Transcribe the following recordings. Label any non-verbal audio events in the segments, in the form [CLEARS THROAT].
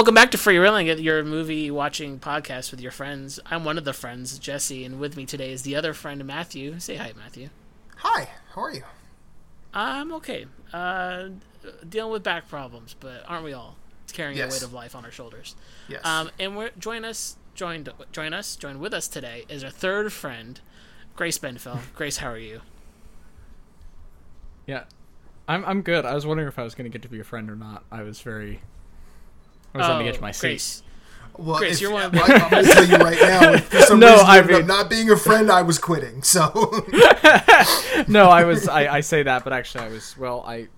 Hello, welcome back to Free Reeling, your movie watching podcast with your friends. I'm one of the friends, Jesse, and with me today is the other friend, Matthew. Say hi, Matthew. Hi, how are you? I'm okay. Uh, dealing with back problems, but aren't we all? It's carrying Yes. the weight of life on our shoulders. Yes. Um, and we're join us, joined, join us, join with us today is our third friend, Grace Benfell. [LAUGHS] Grace, how are you? Yeah, I'm I'm good. I was wondering if I was going to get to be a friend or not. I was very. I was on the edge of my seat. Oh, Grace. well, Grace, if, you're one of well, I'm going to tell you right now. For [LAUGHS] some No, reason I ended up mean- not being a friend, I was quitting. So [LAUGHS] No, I was. I, I say that, but actually, I was. Well, I.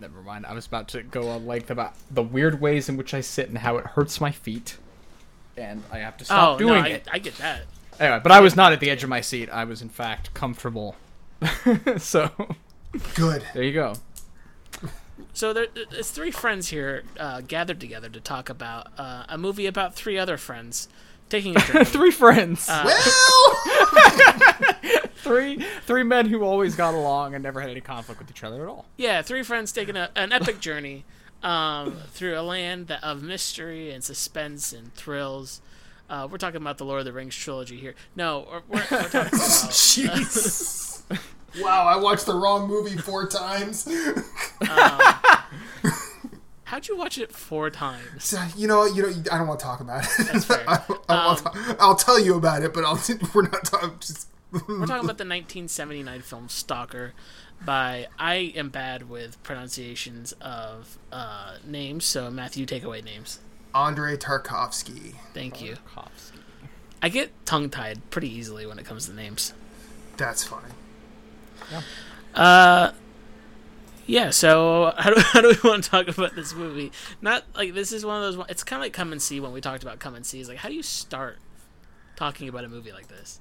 Never mind. I was about to go on length about the weird ways in which I sit and how it hurts my feet, and I have to stop Oh, doing no, I, it. I get that. Anyway, but I was not at the edge of my seat. I was in fact comfortable. [LAUGHS] so good. there you go. So there, it's three friends here uh, gathered together to talk about uh, a movie about three other friends taking a [LAUGHS] journey. Three friends. Uh, Well, [LAUGHS] three three men who always got along and never had any conflict with each other at all. yeah, three friends taking a, an epic journey um, through a land that, of mystery and suspense and thrills. Uh, we're talking about the Lord of the Rings trilogy here. No, we're, we're, we're talking [LAUGHS] about. jeez. Wow, I watched the wrong movie four times. [LAUGHS] How'd you watch it four times? So, you know, you know, I don't want to talk about it. That's fair. [LAUGHS] I, don't- I don't wanna talk- I'll tell you about it, but I'll, [LAUGHS] we're not talking. Just We're talking about the 1979 film Stalker by I am bad with pronunciations of uh, names, so Matthew, take away names. Andrei Tarkovsky. Thank you. Tarkovsky. I get tongue tied pretty easily when it comes to names. That's fine. Uh, yeah. So how do [LAUGHS] how do we want to talk about this movie? Not like this is one of those. It's kind of like Come and See when we talked about Come and See. Is like how do you start talking about a movie like this?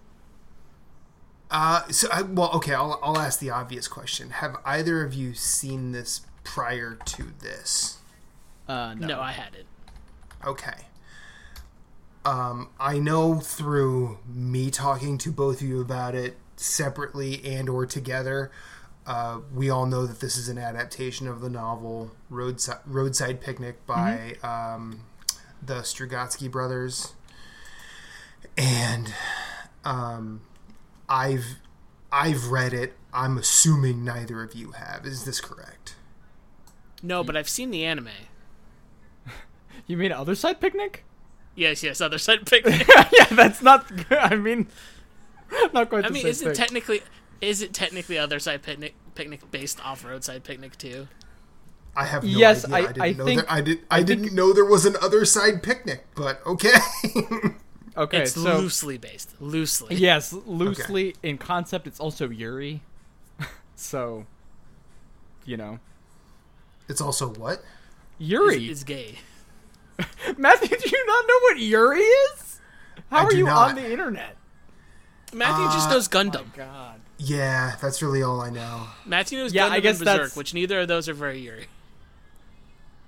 Uh, so I, well, okay. I'll I'll ask the obvious question. Have either of you seen this prior to this? Uh, no. No, I hadn't. Okay. Um, I know through me talking to both of you about it separately and or together, uh, we all know that this is an adaptation of the novel Roadside, Roadside Picnic by um, the Strugatsky brothers, and um, I've I've read it. I'm assuming neither of you have. Is this correct? No, but I've seen the anime. [LAUGHS] You mean Other Side Picnic? Yes, yes. Other side picnic. [LAUGHS] yeah, that's not. [LAUGHS] I mean, [LAUGHS] not quite. I the mean, same is it technically is it technically other side picnic picnic based off roadside picnic too? I have no Yes, idea. I- I, didn't I know think- that. I did. I, I didn't think- know there was an other side picnic. But okay. [LAUGHS] okay, it's so loosely based, loosely. yes, loosely in concept, it's also Yuri. [LAUGHS] so, you know, it's also what? Yuri. is, is gay. Matthew, do you not know what Yuri is? How I are you not. on the internet? Matthew just Uh, knows Gundam. God. Yeah, that's really all I know. Matthew knows Yeah, Gundam I guess and Berserk, that's- which neither of those are very Yuri.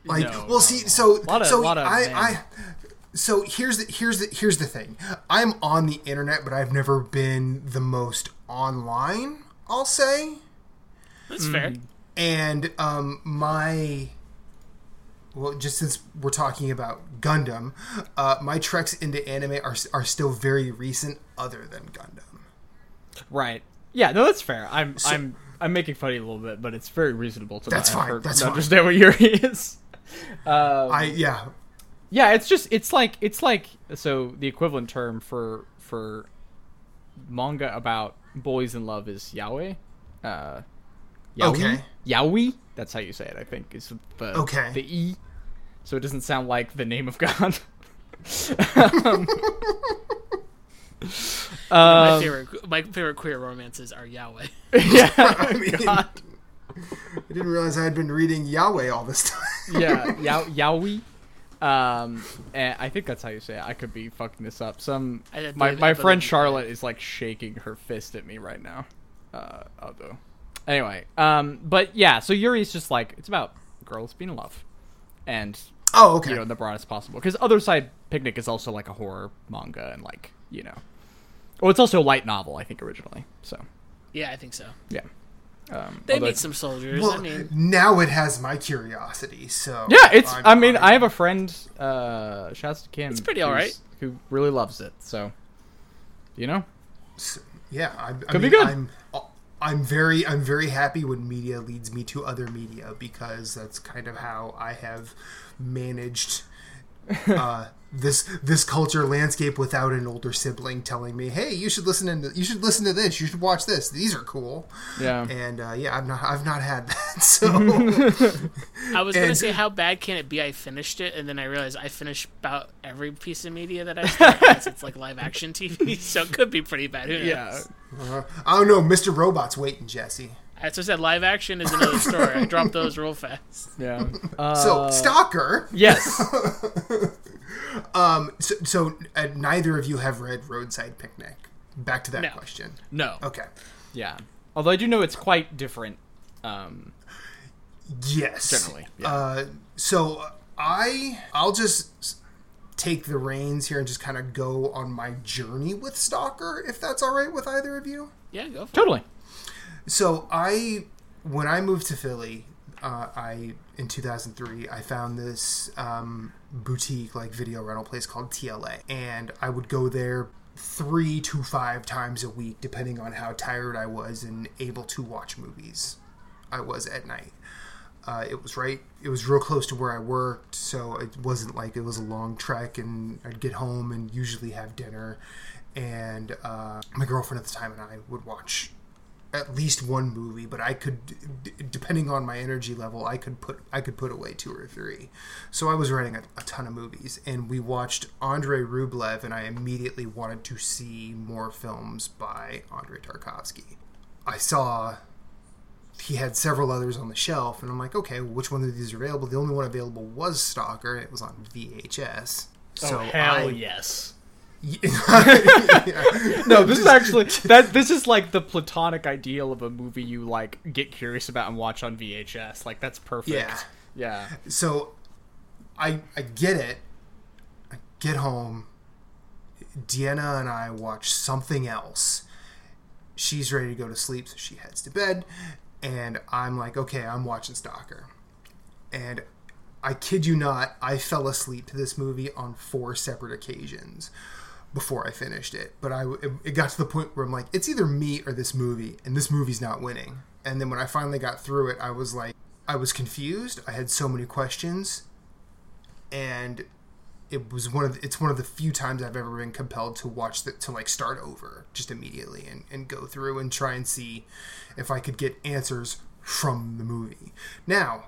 Like, No, well, see, so of- so I, men. I, so here's the here's the here's the thing. I'm on the internet, but I've never been the most online. I'll say, That's fair. and um, my. Well, just since we're talking about Gundam, uh, my treks into anime are are still very recent, other than Gundam. Right. Yeah, no, that's fair. I'm I'm I'm making fun of you a little bit, but it's very reasonable to That's fine, that's fine. understand what Yuri [LAUGHS] is. Um, I yeah, yeah, it's just it's like it's like so the equivalent term for for manga about boys in love is yaoi. Uh, yaoi? Okay. Yaoi. That's how you say it. I think is the Okay. the e, so it doesn't sound like the name of God. [LAUGHS] [LAUGHS] um, my favorite my favorite queer romances are Yahweh. [LAUGHS] yeah, I mean, God. I didn't realize I had been reading Yahweh all this time. yeah, Yao Yaoi. Um, and I think that's how you say it. I could be fucking this up. Some my my friend. Charlotte is like shaking her fist at me right now. Uh, although, anyway, um, but yeah. So Yuri's just like it's about girls being in love, and Oh, okay. you know in the broadest possible. Because Other Side Picnic is also like a horror manga and like you know, well, it's also a light novel I think originally. So Yeah, I think so. yeah. Um, They although meet some soldiers. Well, I mean, now it has my curiosity. So Yeah, it's. I'm- I mean, I'm- I have a friend. Uh, shouts to Kim. It's pretty alright. Who really loves it. So, you know. S- yeah, I, I Could be good. I'm, I'm very, I'm very happy when media leads me to other media because that's kind of how I have managed uh, [LAUGHS] this this culture landscape without an older sibling telling me, "Hey, you should listen to you should listen to this. You should watch this. These are cool." Yeah. And uh, yeah, I've not I've not had that. [LAUGHS] So [LAUGHS] I was gonna say how bad can it be? I finished it, and then I realized I finished about every piece of media that I [LAUGHS] start. unless it's like live action TV, so it could be pretty bad. Who knows? Yeah. uh, I don't know, Mr. Robot's waiting, Jesse. As I said, live action is another story. I dropped those real fast. [LAUGHS] Yeah. Uh, So Stalker. Yes. [LAUGHS] Um. So, so uh, neither of you have read Roadside Picnic. Back to that No. question. no. Okay. Yeah. Although I do know it's quite different. Um, Yes. Generally, yeah. Uh, so I I'll just take the reins here and just kind of go on my journey with Stalker, if that's all right with either of you. Yeah, go for it. So I, when I moved to Philly, uh, I in 2003, I found this um, boutique like video rental place called TLA, and I would go there three to five times a week, depending on how tired I was and able to watch movies I was at night. Uh, it was right. It was real close to where I worked, so it wasn't like it was a long trek. And I'd get home and usually have dinner, and uh, my girlfriend at the time and I would watch at least one movie. But I could, d- depending on my energy level, I could put I could put away two or three. So I was writing a, a ton of movies, and we watched Andrei Rublev, and I immediately wanted to see more films by Andrei Tarkovsky. I saw he had several others on the shelf, and I'm like, okay, well, which one of these are available? The only one available was Stalker, and it was on VHS. Oh, so oh hell I, yes! [LAUGHS] No, this is actually [LAUGHS] that. This is like the platonic ideal of a movie you like get curious about and watch on VHS. Like that's perfect. Yeah. Yeah. So I I get it. I get home. Deanna and I watch something else. She's ready to go to sleep, so she heads to bed, and I'm like, okay, I'm watching Stalker, and I kid you not, I fell asleep to this movie on four separate occasions before I finished it. But I it, got to the point where I'm like, it's either me or this movie, and this movie's not winning. And then when I finally got through it, I was like, I was confused. I had so many questions, and it was one of the, it's one of the few times I've ever been compelled to watch that to like start over just immediately and, and go through and try and see if I could get answers from the movie. Now,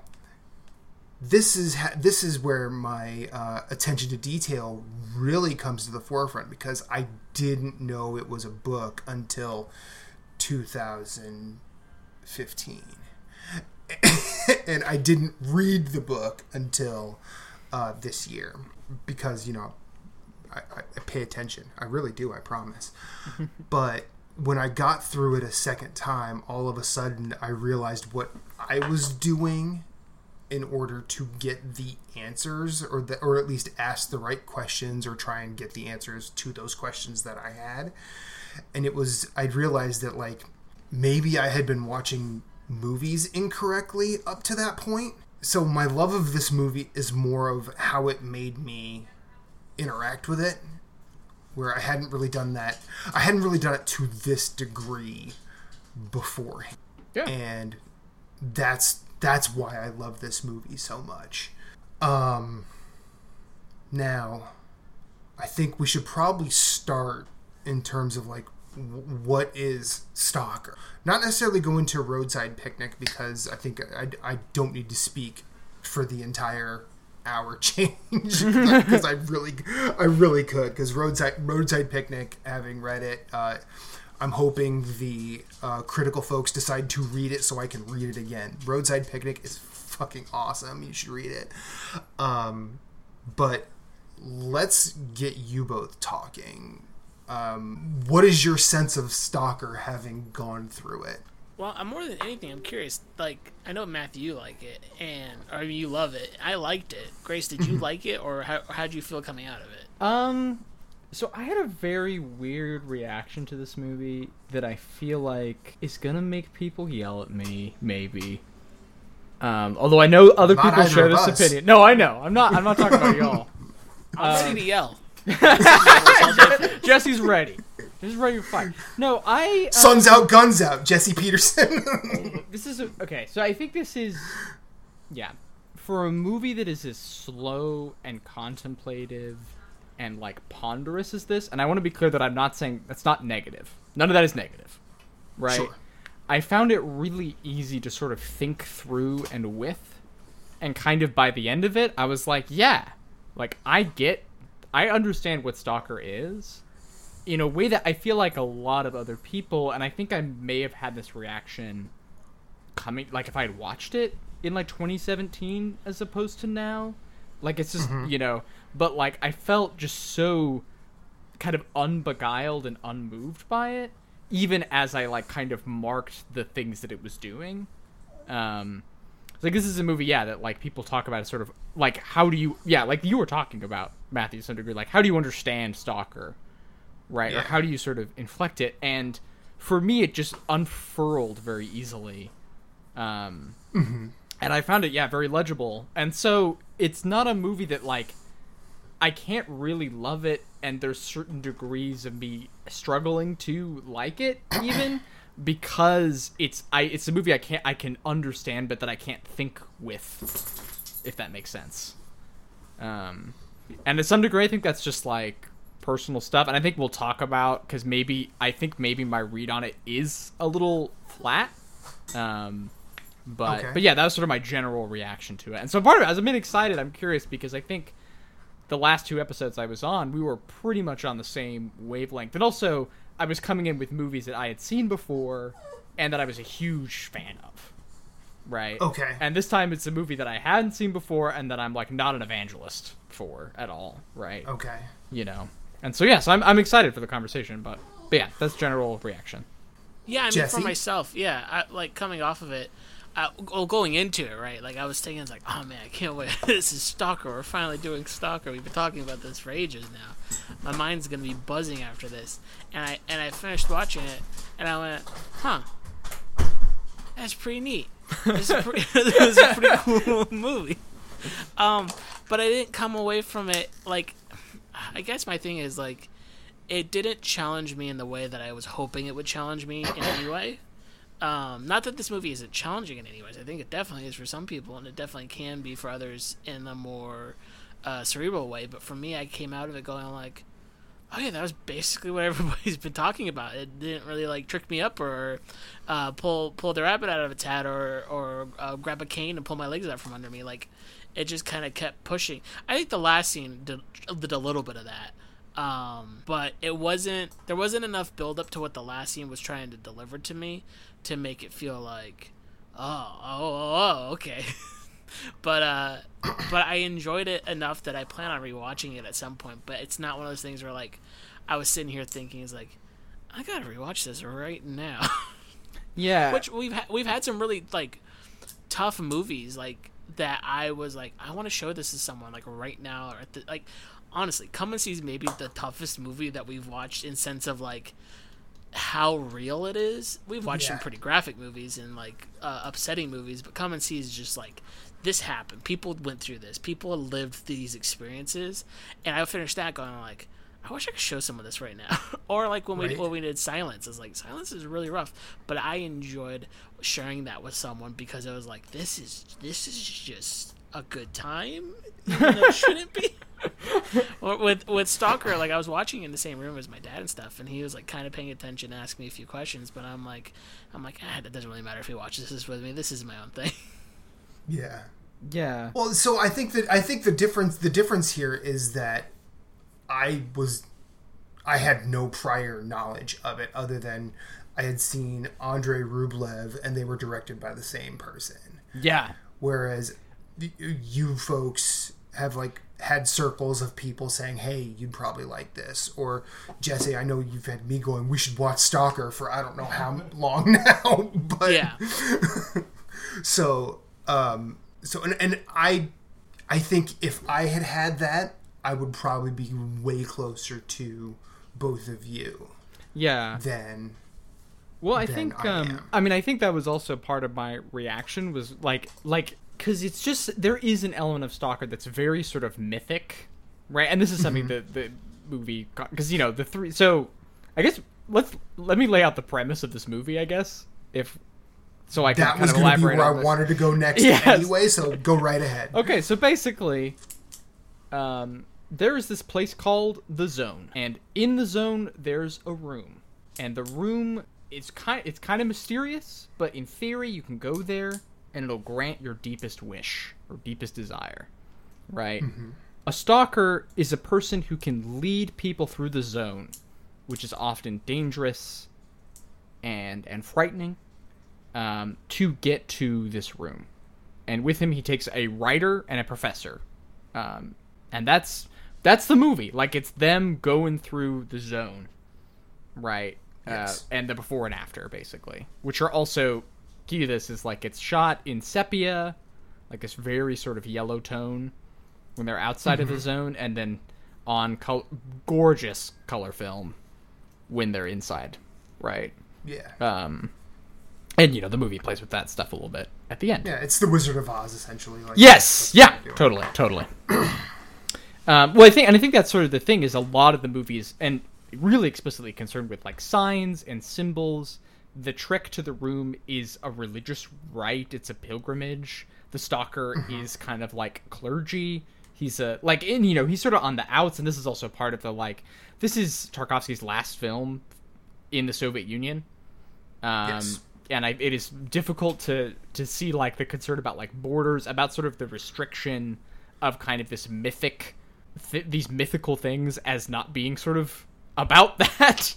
this is ha- this is where my uh, attention to detail really comes to the forefront because I didn't know it was a book until 2015, [COUGHS] and I didn't read the book until uh, this year because you know I, I I pay attention. I really do. I promise. [LAUGHS] but when I got through it a second time, all of a sudden I realized what I was doing in order to get the answers or the, or at least ask the right questions or try and get the answers to those questions that I had. And it was I'd realized that like maybe I had been watching movies incorrectly up to that point. So my love of this movie is more of how it made me interact with it where I hadn't really done that. I hadn't really done it to this degree before. Yeah. And that's that's why I love this movie so much. Um now I think we should probably start in terms of like what is stalker not necessarily go into roadside picnic because i think i, I don't need to speak for the entire hour [LAUGHS] change because i really i really could because roadside roadside picnic having read it uh, i'm hoping the uh, critical folks decide to read it so i can read it again roadside picnic is fucking awesome you should read it um, but let's get you both talking. Um, what is your sense of Stalker having gone through it? Well, I'm more than anything. I'm curious. Like, I know Matthew, you like it, and or you love it. I liked it. Grace, did you [LAUGHS] like it, or how how'd you feel coming out of it? Um, So I had a very weird reaction to this movie that I feel like is gonna make people yell at me, maybe. Um, although I know other Not people share this us. opinion. No, I know. I'm not. I'm not talking about y'all. [LAUGHS] I'm Um, ready to yell. [LAUGHS] Jesse's ready. Jesse's ready to fight. No, I. um, Sun's out, guns out. Jesse Peterson. [LAUGHS] this is a, okay. So I think this is, yeah, for a movie that is as slow and contemplative and like ponderous as this. And I want to be clear that I'm not saying that's not negative. None of that is negative, right? Sure. I found it really easy to sort of think through and with, and kind of by the end of it, I was like, yeah, like I get, I understand what Stalker is in a way that I feel like a lot of other people, and I think I may have had this reaction coming, like if I had watched it in like 2017 as opposed to now. Like it's just, mm-hmm. you know, but like I felt just so kind of unbeguiled and unmoved by it, even as I like kind of marked the things that it was doing. Um, like this is a movie, yeah, that like people talk about it sort of like how do you, yeah, like you were talking about Matthew to some degree, like how do you understand Stalker, right? Or how do you sort of inflect it? And for me, it just unfurled very easily. Um, and I found it, yeah, very legible. And so it's not a movie that like I can't really love it, and there's certain degrees of me struggling to like it, [COUGHS] even because it's I it's a movie I can't I can understand, but that I can't think with, if that makes sense. Um, and to some degree, I think that's just like personal stuff, and I think we'll talk about because maybe I think maybe my read on it is a little flat. Um, but Okay. but yeah, that was sort of my general reaction to it, and so part of it, as I've been excited, I'm curious because I think the last two episodes I was on, we were pretty much on the same wavelength. And also, I was coming in with movies that I had seen before and that I was a huge fan of. Right? Okay. And this time it's a movie that I hadn't seen before and that I'm like not an evangelist for at all, right? okay. You know. And so yeah, so I'm I'm excited for the conversation, but, but yeah, that's general reaction. Yeah, I mean, Jesse? for myself, yeah, I, like coming off of it, I, well, going into it, right? Like I was thinking, it's like, oh man, I can't wait. [LAUGHS] this is Stalker. We're finally doing Stalker. We've been talking about this for ages now. My mind's gonna be buzzing after this, and I and I finished watching it, and I went, huh, that's pretty neat. This is [LAUGHS] pretty, [LAUGHS] this is a pretty cool movie. Um, but I didn't come away from it like. I guess my thing is like, it didn't challenge me in the way that I was hoping it would challenge me in any way. Um, not that this movie isn't challenging in any ways. I think it definitely is for some people, and it definitely can be for others in a more uh, cerebral way. But for me, I came out of it going like, "Oh yeah, that was basically what [LAUGHS] everybody's been talking about." It didn't really like trick me up or uh, pull pull the rabbit out of its hat or or uh, grab a cane and pull my legs out from under me. Like it just kind of kept pushing. I think the last scene did, did a little bit of that. Um, but it wasn't there wasn't enough build up to what the last scene was trying to deliver to me to make it feel like oh oh oh, oh okay [LAUGHS] but uh [COUGHS] but I enjoyed it enough that I plan on rewatching it at some point but it's not one of those things where like I was sitting here thinking is like I gotta rewatch this right now [LAUGHS] Yeah. which we've ha- we've had some really like tough movies like that I was like I want to show this to someone like right now or at the, like honestly come and see is maybe the toughest movie that we've watched in sense of like how real it is we've watched some pretty graphic movies and like uh, upsetting movies but come and see is just like this happened people went through this people lived these experiences and I finished that going like I wish I could show some of this right now. [LAUGHS] or like when we Right. when we did silence, it's like silence is really rough. But I enjoyed sharing that with someone because I was like, this is this is just a good time. [LAUGHS] even though it shouldn't be. Or with with Stalker, like I was watching in the same room as my dad and stuff, and he was like kind of paying attention, asking me a few questions. But I'm like, I'm like, ah, it doesn't really matter if he watches this with me. This is my own thing. Yeah. yeah. Well, so I think that I think the difference the difference here is that I was I had no prior knowledge of it other than I had seen Andrei Rublev and they were directed by the same person. Yeah. Whereas you folks have like had circles of people saying, "Hey, you'd probably like this," or Jesse, I know you've had me going, "We should watch Stalker" for I don't know how [LAUGHS] long now, [LAUGHS] but yeah, [LAUGHS] so um so and, and i i think if i had had that I would probably be way closer to both of you Yeah. than Well, I than think I um. I mean I think that was also part of my reaction was like like cuz it's just there is an element of Stalker that's very sort of mythic, right? And this is something Mm-hmm. that the movie cuz you know, the three so I guess let's let me lay out the premise of this movie, I guess. If so I can that kind was going to be where I wanted to go next [LAUGHS] Yes. anyway. So go right ahead. Okay, so basically, um, there is this place called the Zone, and in the Zone there's a room, and the room is kind it's kind of mysterious, but in theory you can go there and it'll grant your deepest wish or deepest desire, right? A stalker is a person who can lead people through the zone, which is often dangerous and and frightening, um, to get to this room. And with him he takes a writer and a professor. Um, and that's that's the movie. Like it's them going through the zone right? Yes. uh, and the before and after basically which are also key to this is like it's shot in sepia like this very sort of yellow tone when they're outside of the zone and then on col- gorgeous color film when they're inside right Yeah. um and you know the movie plays with that stuff a little bit at the end Yeah, it's the Wizard of Oz essentially. Like, Yes. Yeah. Totally. Totally. [CLEARS THROAT] um, well, I think, and I think that's sort of the thing is a lot of the movies, and really explicitly concerned with like signs and symbols. The trek to the room is a religious rite. It's a pilgrimage. The stalker is kind of like clergy. He's a like, in you know, he's sort of on the outs, and this is also part of the like. This is Tarkovsky's last film in the Soviet Union. Um, Yes. and I, it is difficult to to see like the concern about like borders, about sort of the restriction of kind of this mythic, th- these mythical things as not being sort of about [LAUGHS] that,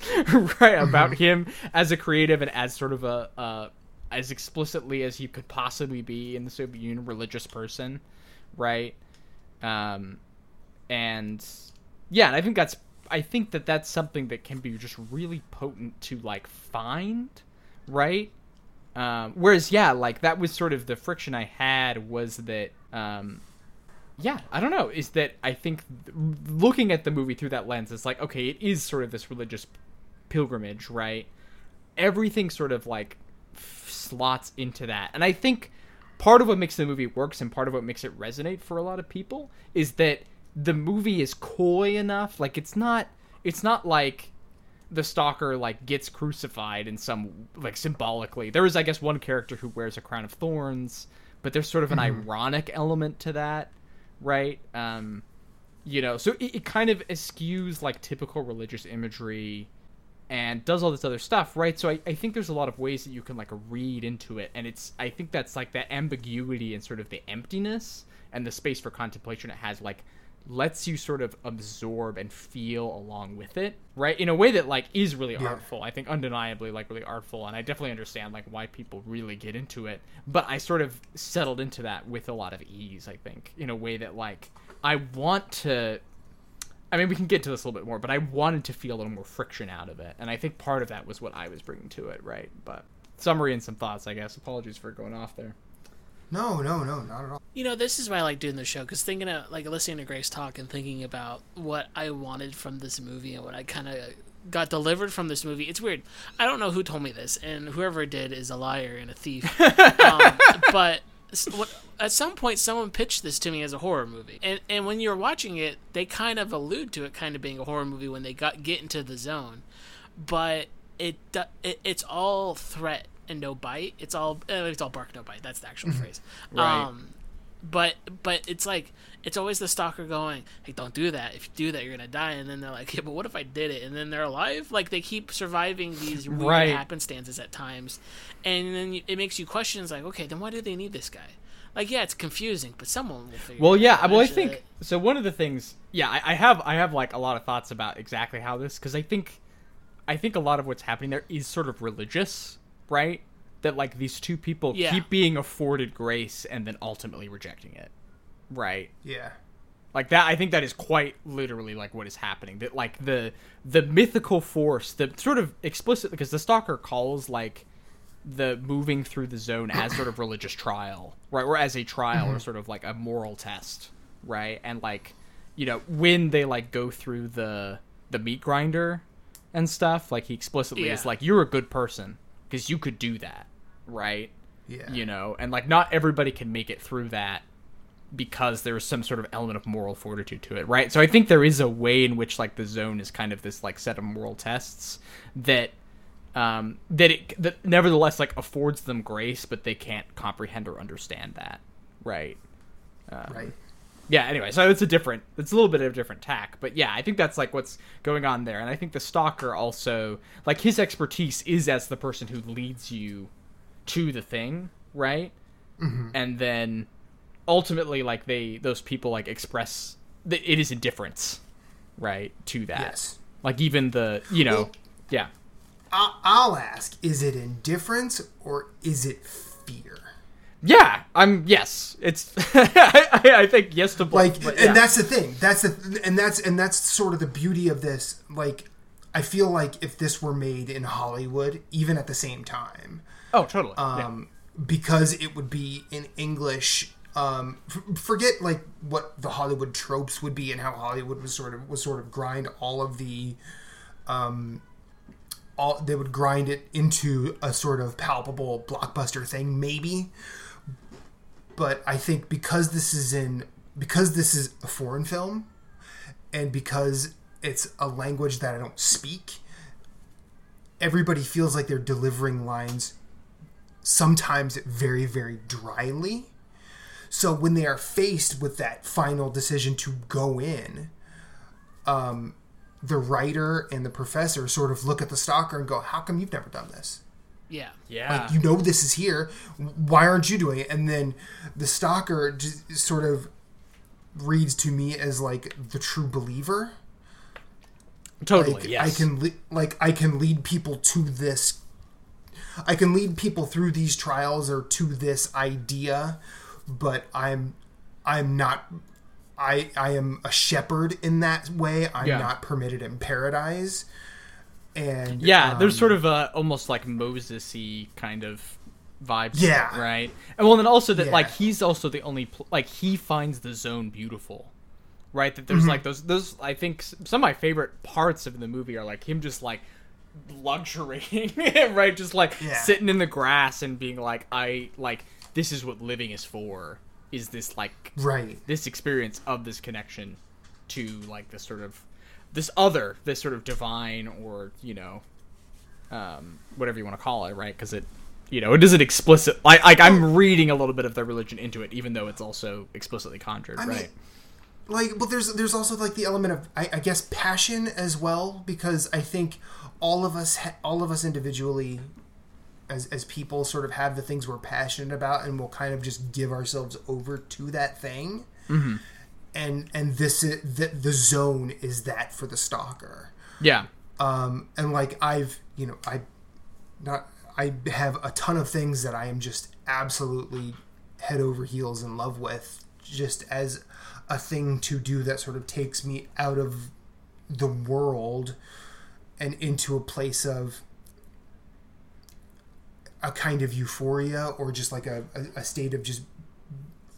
right? About him as a creative and as sort of a, uh, as explicitly as he could possibly be in the Soviet Union, religious person, right? Um, and yeah, and I think that's I think that that's something that can be just really potent to like find, right? Um, whereas yeah, like that was sort of the friction I had was that um, yeah, I don't know, is that I think looking at the movie through that lens, it's like okay, it is sort of this religious pilgrimage, right? Everything sort of like slots into that, and I think part of what makes the movie works and part of what makes it resonate for a lot of people is that the movie is coy enough. Like it's not it's not like the stalker like gets crucified in some like symbolically. There is i guess one character who wears a crown of thorns but there's sort of an mm-hmm. ironic element to that right um you know so it, it kind of eschews like typical religious imagery and does all this other stuff, right? So I, I think there's a lot of ways that you can like read into it, and it's I think that's like that ambiguity and sort of the emptiness and the space for contemplation it has, like lets you sort of absorb and feel along with it, right? In a way that like is really artful. I think undeniably like really artful, and I definitely understand like why people really get into it. But I sort of settled into that with a lot of ease. I think in a way that like I want to I mean, we can get to this a little bit more, but I wanted to feel a little more friction out of it, and I think part of that was what I was bringing to it, right? But summary and some thoughts, I guess. Apologies for going off there. No, no, no, not at all. You know, this is why I like doing the show because thinking of like listening to Grace talk and thinking about what I wanted from this movie and what I kind of got delivered from this movie. It's weird. I don't know who told me this, and whoever did is a liar and a thief. [LAUGHS] um, but what, at some point, someone pitched this to me as a horror movie, and and when you're watching it, they kind of allude to it kind of being a horror movie when they got get into the zone, but it, it it's all threat and no bite. It's all uh, it's all bark no bite. That's the actual [LAUGHS] phrase. Right. Um, but but it's like it's always the stalker going, "Hey, don't do that. If you do that, you're gonna die." And then they're like, "Yeah, but what if I did it?" And then they're alive. Like they keep surviving these weird Right. happenstances at times, and then it makes you question, it's like, okay, then why do they need this guy? Like, yeah, it's confusing, but someone will figure. Well, yeah. Well, I think so. One of the things, yeah, I, I have, I have like a lot of thoughts about exactly how this, because I think, I think a lot of what's happening there is sort of religious, right? That like these two people Yeah. keep being afforded grace and then ultimately rejecting it, right? Yeah. like that i think that is quite literally like what is happening that like the the mythical force the sort of explicit because the stalker calls like the moving through the zone as sort of religious trial right or as a trial or mm-hmm. sort of like a moral test right and like you know, when they like go through the the meat grinder and stuff, like he explicitly is like, "You're a good person because you could do that, right?" Yeah. You know, and like not everybody can make it through that because there's some sort of element of moral fortitude to it, right? So I think there is a way in which like the zone is kind of this like set of moral tests that um that it that nevertheless like affords them grace, but they can't comprehend or understand that, right? right. Yeah anyway so it's a different it's a little bit of a different tack but yeah i think that's like what's going on there and i think the stalker also like his expertise is as the person who leads you to the thing right mm-hmm. and then ultimately like they those people like express that it is indifference right to that Yes. like even the you know Well- yeah I- I'll ask: Is it indifference or is it fear? Yeah i'm yes. It's [LAUGHS] I, I think yes to both like but and that's the thing. That's the and that's and that's sort of the beauty of this. Like i feel like if this were made in hollywood even at the same time oh totally. Yeah. um because it would be in english um f- forget like what the hollywood tropes would be and how hollywood was sort of was sort of grind all of the um all they would grind it into a sort of palpable blockbuster thing maybe but I think because this is in because this is a foreign film and because it's a language that I don't speak, everybody feels like they're delivering lines sometimes very very dryly. So when they are faced with that final decision to go in, um, the writer and the professor sort of look at the stalker and go, "How come you've never done this?" Yeah. yeah Like you know this is here. Why aren't you doing it? And then the stalker just sort of reads to me as like the true believer. totally Like yes I can le- like I can lead people to this. I can lead people through these trials or to this idea, but I'm I'm not. I I am a shepherd in that way. I'm Yeah. not permitted in paradise. And Yeah, there's um, sort of a almost like Moses-y kind of vibes. to it, Yeah. right. And well, then also that Yeah. like he's also the only pl- like he finds the zone beautiful, right? That there's Mm-hmm. like those those I think some of my favorite parts of the movie are like him just like luxurying, [LAUGHS] right? Just like Yeah. sitting in the grass and being like, I like this is what living is for. Is this like right. this experience of this connection to like this sort of this other this sort of divine or you know um whatever you want to call it right? Because it you know it isn't explicit like, like i'm reading a little bit of their religion into it even though it's also explicitly conjured I mean, right? like but there's there's also like the element of I, I guess passion as well because I think all of us ha- all of us individually as as people sort of have the things we're passionate about and we'll kind of just give ourselves over to that thing. Mm-hmm. And and this is the, the zone is that for the stalker. Yeah. Um and like I've you know I not I have a ton of things that I am just absolutely head over heels in love with just as a thing to do that sort of takes me out of the world and into a place of a kind of euphoria or just like a, a, a state of just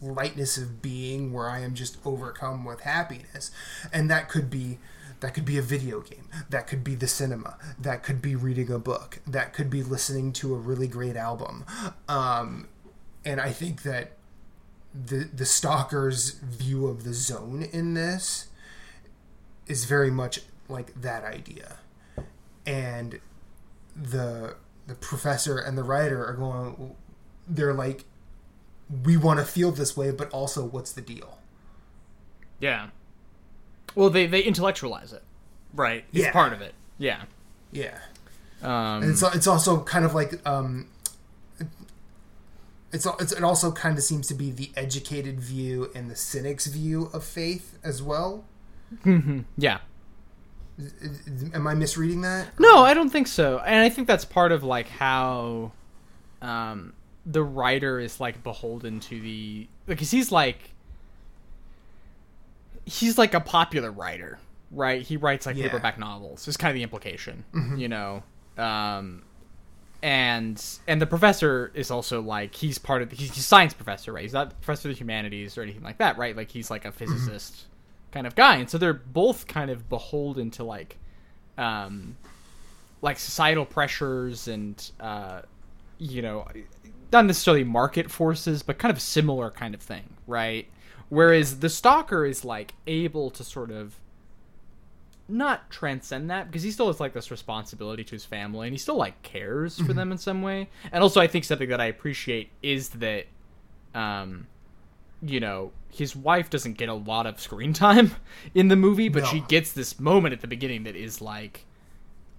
lightness of being where I am just overcome with happiness. And that could be that could be a video game. That could be the cinema. That could be reading a book. That could be listening to a really great album. Um, and I think that the the stalker's view of the zone in this is very much like that idea. And the the professor and the writer are going they're like we want to feel this way, but also what's the deal? yeah well they they intellectualize it right it's Yeah. part of it yeah Yeah. um And it's it's also kind of like um it's, it's it also kind of seems to be the educated view and the cynic's view of faith as well. yeah Am I misreading that? No, I don't think so. And I think that's part of like how um the writer is like beholden to the because he's like he's like a popular writer, right? He writes like Yeah. paperback novels. Is kind of the implication, you know. Um and and the professor is also like he's part of the, he's a science professor, right? He's not professor of the humanities or anything like that, right? Like he's like a physicist kind of guy, and so they're both kind of beholden to like, um, like societal pressures and uh, you know, not necessarily market forces, but kind of similar kind of thing, right? Whereas the stalker is like able to sort of not transcend that because he still has like this responsibility to his family and he still like cares for them in some way. And also I think something that I appreciate is that um you know, his wife doesn't get a lot of screen [LAUGHS] time in the movie, but No. she gets this moment at the beginning that is like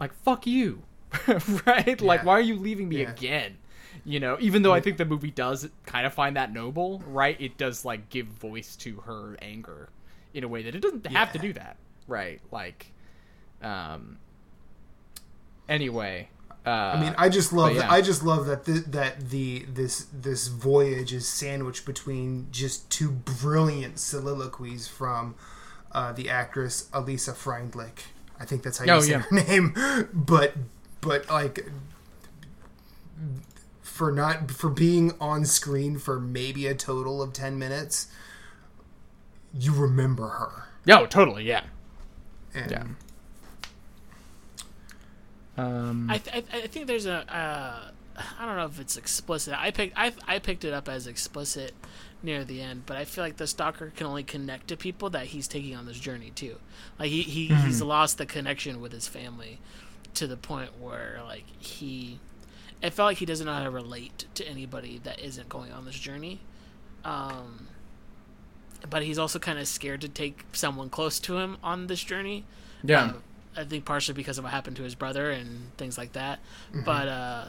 like fuck you. [LAUGHS] right? Like why are you leaving me Yeah. again? You know, even though I think the movie does kind of find that noble, right? It does like give voice to her anger in a way that it doesn't have to do that. Right? Like um anyway, uh I mean, I just love but that. I just love that the, that the this this voyage is sandwiched between just two brilliant soliloquies from uh, the actress Alisa Freindlich. I think that's how you Oh, say yeah. her [LAUGHS] name. But but like for not for being on screen for maybe a total of ten minutes, you remember her. No, totally, yeah. And Yeah. Um I, th- I, I think there's a uh, I don't know if it's explicit. I picked I, I picked it up as explicit near the end, but I feel like the stalker can only connect to people that he's taking on this journey too. Like he, he he's lost the connection with his family to the point where like he it felt like he doesn't know how to relate to anybody that isn't going on this journey. Um but he's also kind of scared to take someone close to him on this journey. yeah. Uh, I think partially because of what happened to his brother and things like that. But uh,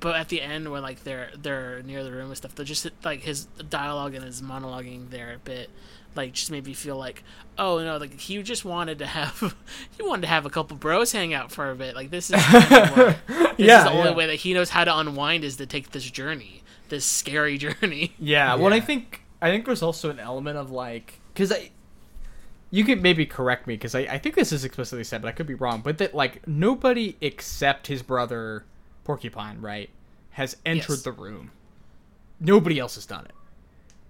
but at the end when like they're they're near the room and stuff, they're just like his dialogue and his monologuing there a bit, like just made me feel like oh no, like he just wanted to have [LAUGHS] he wanted to have a couple bros hang out for a bit. Like this is kind of what, this Yeah, is the only yeah. way that he knows how to unwind is to take this journey, this scary [LAUGHS] journey. Yeah, well, I think I think there's also an element of like because I, you could maybe correct me because I, I think this is explicitly said, but I could be wrong. But that like nobody except his brother Porcupine, right, has entered Yes. the room. Nobody else has done it,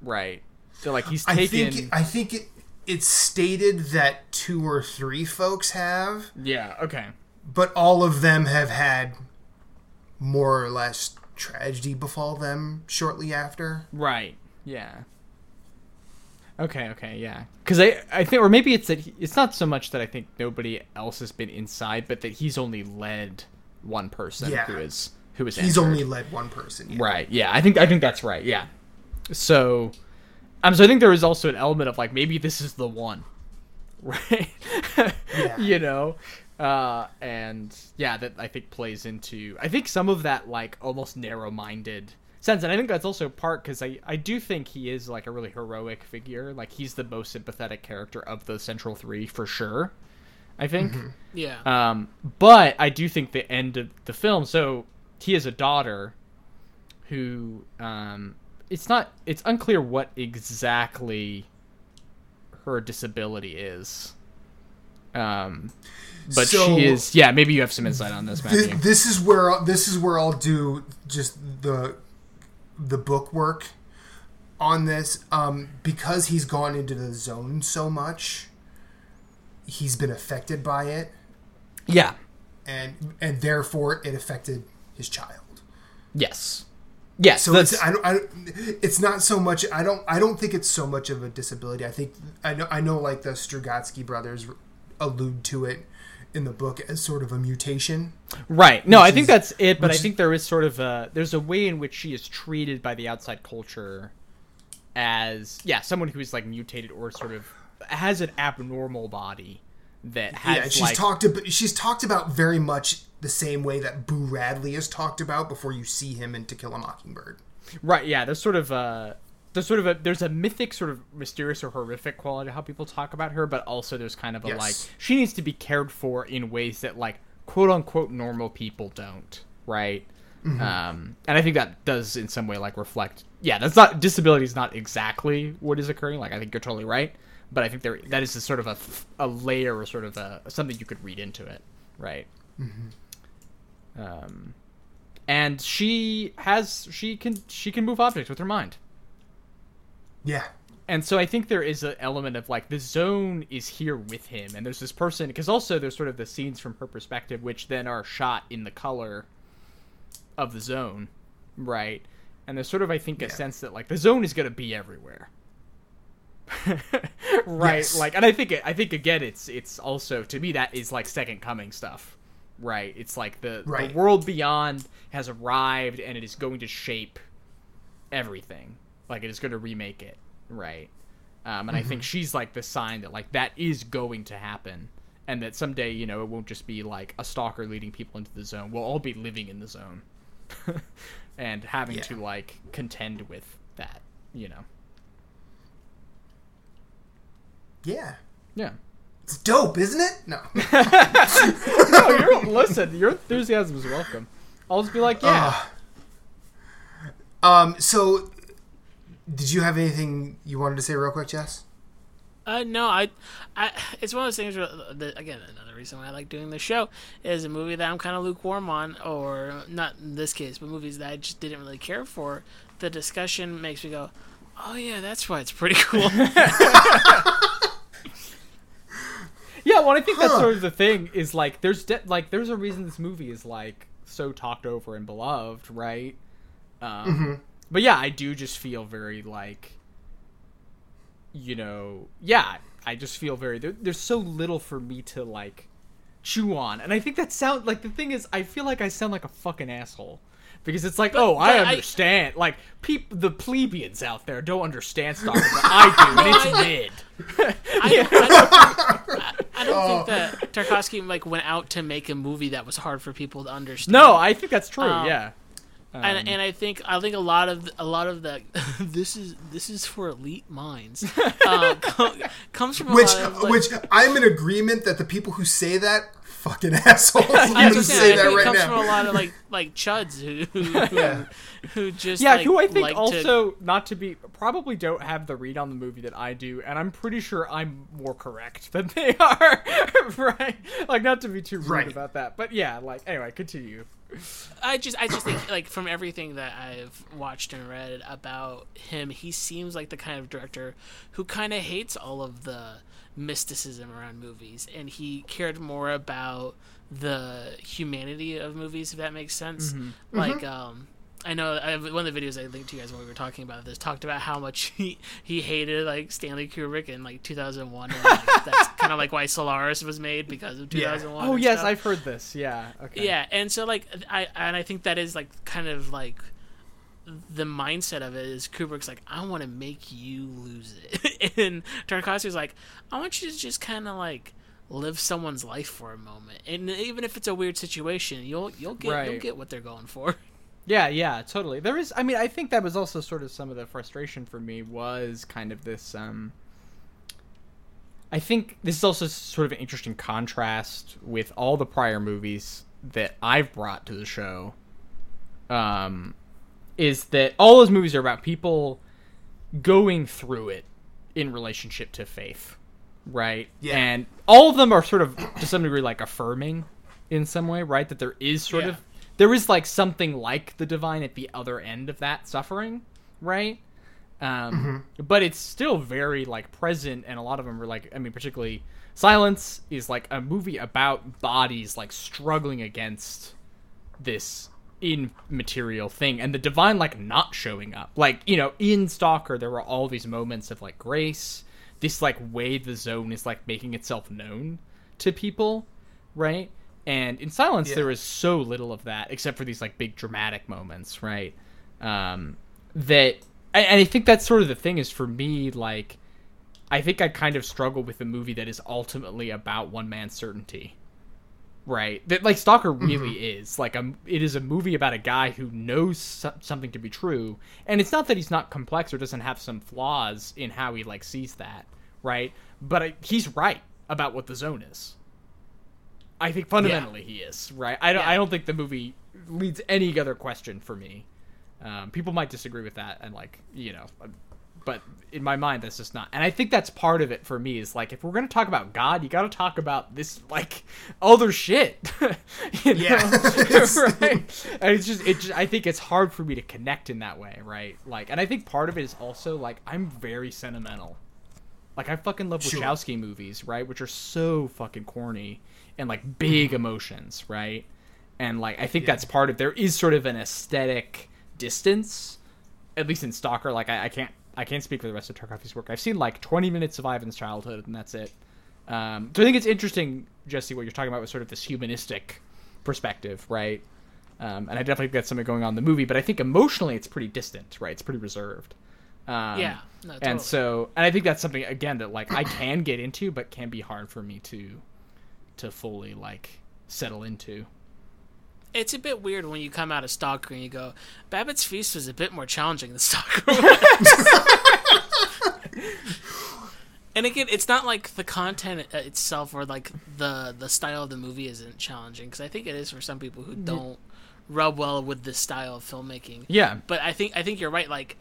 right? So like he's taken. I think I think it, it's stated that two or three folks have. yeah. Okay. but all of them have had more or less tragedy befall them shortly after. Right. Yeah. Okay. Okay. Yeah. Because I, I think, or maybe it's that he, it's not so much that I think nobody else has been inside, but that he's only led one person Yeah. who is who is. He's entered. only led one person. Yeah. right. Yeah. I think I think that's right. Yeah. So, um, so I think there is also an element of like maybe this is the one, [LAUGHS] right? Yeah. you know, uh, and yeah, that I think plays into I think some of that like almost narrow-minded sense, and I think that's also part because I I do think he is like a really heroic figure. Like he's the most sympathetic character of the central three for sure. I think. Yeah. Um, but I do think the end of the film. So he has a daughter who um, it's not. It's unclear what exactly her disability is. Um, but So- she is. Yeah, maybe you have some insight on this, This, Matthew. this is where I'll- this is where I'll do just the the book work on this um, because he's gone into the zone so much. He's been affected by it, yeah. and and therefore it affected his child. Yes. Yes. So it's I I it's not so much I don't I don't think it's so much of a disability. I think I know I know like the Strugatsky brothers allude to it in the book as sort of a mutation. Right. No, I think is- that's it, but I think there is sort of a there's a way in which she is treated by the outside culture as yeah, someone who is like mutated or sort of has an abnormal body that has yeah, she's like talked about she's talked about very much the same way that Boo Radley is talked about before you see him in To Kill a Mockingbird. right, yeah, there's sort of a there's sort of a there's a mythic sort of mysterious or horrific quality to how people talk about her, but also there's kind of a Yes. like she needs to be cared for in ways that like quote unquote normal people don't, right? Mm-hmm. Um, and I think that does in some way like reflect. Yeah, that's not disability is not exactly what is occurring. Like I think you're totally right, but I think there that is a sort of a, a layer or sort of a something you could read into it, right? Mm-hmm. Um, and she has she can she can move objects with her mind. Yeah. and so I think there is an element of like the zone is here with him, and there's this person because also there's sort of the scenes from her perspective, which then are shot in the color of the zone, right? And there's sort of I think a Yeah. sense that like the zone is gonna be everywhere, [LAUGHS] right? Yes. Like, and I think it, I think again, it's it's also to me that is like second coming stuff, right? It's like the Right. the world beyond has arrived, and it is going to shape everything. Like it is going to remake it, right? Um, and I think she's like the sign that like that is going to happen, and that someday you know it won't just be like a stalker leading people into the zone. We'll all be living in the zone, [LAUGHS] and having Yeah. to like contend with that. You know. Yeah. Yeah. It's dope, isn't it? No. [LAUGHS] no, you're listen. Your enthusiasm is welcome. I'll just be like, yeah. um. So, did you have anything you wanted to say real quick, Jess? Uh, no, I, I, it's one of those things where, the, again, another reason why I like doing the show is a movie that I'm kind of lukewarm on, or not in this case, but movies that I just didn't really care for. The discussion makes me go, oh yeah, that's why it's pretty cool. [LAUGHS] [LAUGHS] Yeah, well, I think that's sort of the thing. Is like, there's de- like, there's a reason this movie is like so talked over and beloved, right? Um, But yeah, I do just feel very like, you know, yeah, I just feel very. There, there's so little for me to like chew on, and I think that sound like the thing is, I feel like I sound like a fucking asshole. Because it's like, oh, I but I- understand. Like, peop- the plebeians out there don't understand Star Wars, but I do, and it's I- mid. I, [LAUGHS] don't- I don't, I, I don't think that Tarkovsky like went out to make a movie that was hard for people to understand. No, I think that's true. Um, yeah. Um, and, and I think I think a lot of a lot of the [LAUGHS] this is this is for elite minds [LAUGHS] uh, co- comes from a Which, lot of, like, which I'm in agreement that the people who say that fucking [LAUGHS] assholes. I'm [LAUGHS] I was gonna gonna say say, I that think it right comes now. from a lot of like like chuds who who, [LAUGHS] Yeah. who just yeah, like, who I think like to- also not to be probably don't have the read on the movie that I do, and I'm pretty sure I'm more correct than they are. right? Like not to be too rude Right. about that, but yeah. Like anyway, continue. I just I just think like from everything that I've watched and read about him, he seems like the kind of director who kind of hates all of the mysticism around movies, and he cared more about the humanity of movies, if that makes sense. Like, um, I know I, one of the videos I linked to you guys when we were talking about this talked about how much [LAUGHS] he he hated like Stanley Kubrick in like 2001, and like, that's [LAUGHS] kind of like why Solaris was made because of Yeah. 2001. Oh yes, stuff. I've heard this. Yeah. Okay. Yeah, and so like I and I think that is like kind of like the mindset of it is Kubrick's like I want to make you lose it, [LAUGHS] and Tarkovsky's like I want you to just kind of like live someone's life for a moment, and even if it's a weird situation, you'll you'll get you'll get what they're going for. [LAUGHS] Yeah, yeah, totally. There is I mean, I think that was also sort of some of the frustration for me was kind of this um I think this is also sort of an interesting contrast with all the prior movies that I've brought to the show. Um is that all those movies are about people going through it in relationship to faith, right? Yeah. And all of them are sort of to some degree like affirming in some way, right? That there is sort Yeah. of there is like something like the divine at the other end of that suffering, right? Um, But it's still very like present, and a lot of them are like, I mean, particularly Silence is like a movie about bodies like struggling against this immaterial thing, and the divine like not showing up. Like you know, in Stalker, there were all these moments of like grace, this like way the zone is like making itself known to people, right? And in Silence, Yeah. there is so little of that, except for these like big dramatic moments, right? Um, that and and I think that's sort of the thing is for me like I think I kind of struggle with a movie that is ultimately about one man's certainty. Right? That like Stalker really is. Like a it is a movie about a guy who knows so- something to be true and it's not that he's not complex or doesn't have some flaws in how he like sees that, right? But I, he's right about what the zone is. I think fundamentally he is, right? I don't Yeah. I don't think the movie leads any other question for me. Um, people might disagree with that, and like you know, but in my mind that's just not and i think that's part of it for me is like if we're gonna talk about god you gotta talk about this like other shit? [LAUGHS] Yeah. [LAUGHS] right and it's just it just, i think it's hard for me to connect in that way right like and i think part of it is also like i'm very sentimental like i fucking love Sure. wachowski movies right which are so fucking corny and like big mm-hmm. emotions right and like i think Yeah. that's part of there is sort of an aesthetic distance at least in Stalker, like I, I can't I can't speak for the rest of Tarkovsky's work. I've seen like 20 minutes of Ivan's childhood, and that's it. Um, so I think it's interesting, Jesse, what you're talking about with sort of this humanistic perspective, right? Um, and I definitely that's something going on in the movie, but I think emotionally it's pretty distant, right? It's pretty reserved. Um, Yeah, no, and so and I think that's something again that like I can get into, but can be hard for me to to fully like settle into. It's a bit weird when you come out of Stalker and you go, Babette's Feast was a bit more challenging than Stalker was. [LAUGHS] [LAUGHS] and again, it's not like the content itself or like the the style of the movie isn't challenging because I think it is for some people who don't rub well with this style of filmmaking. Yeah, But I think I think you're right. Like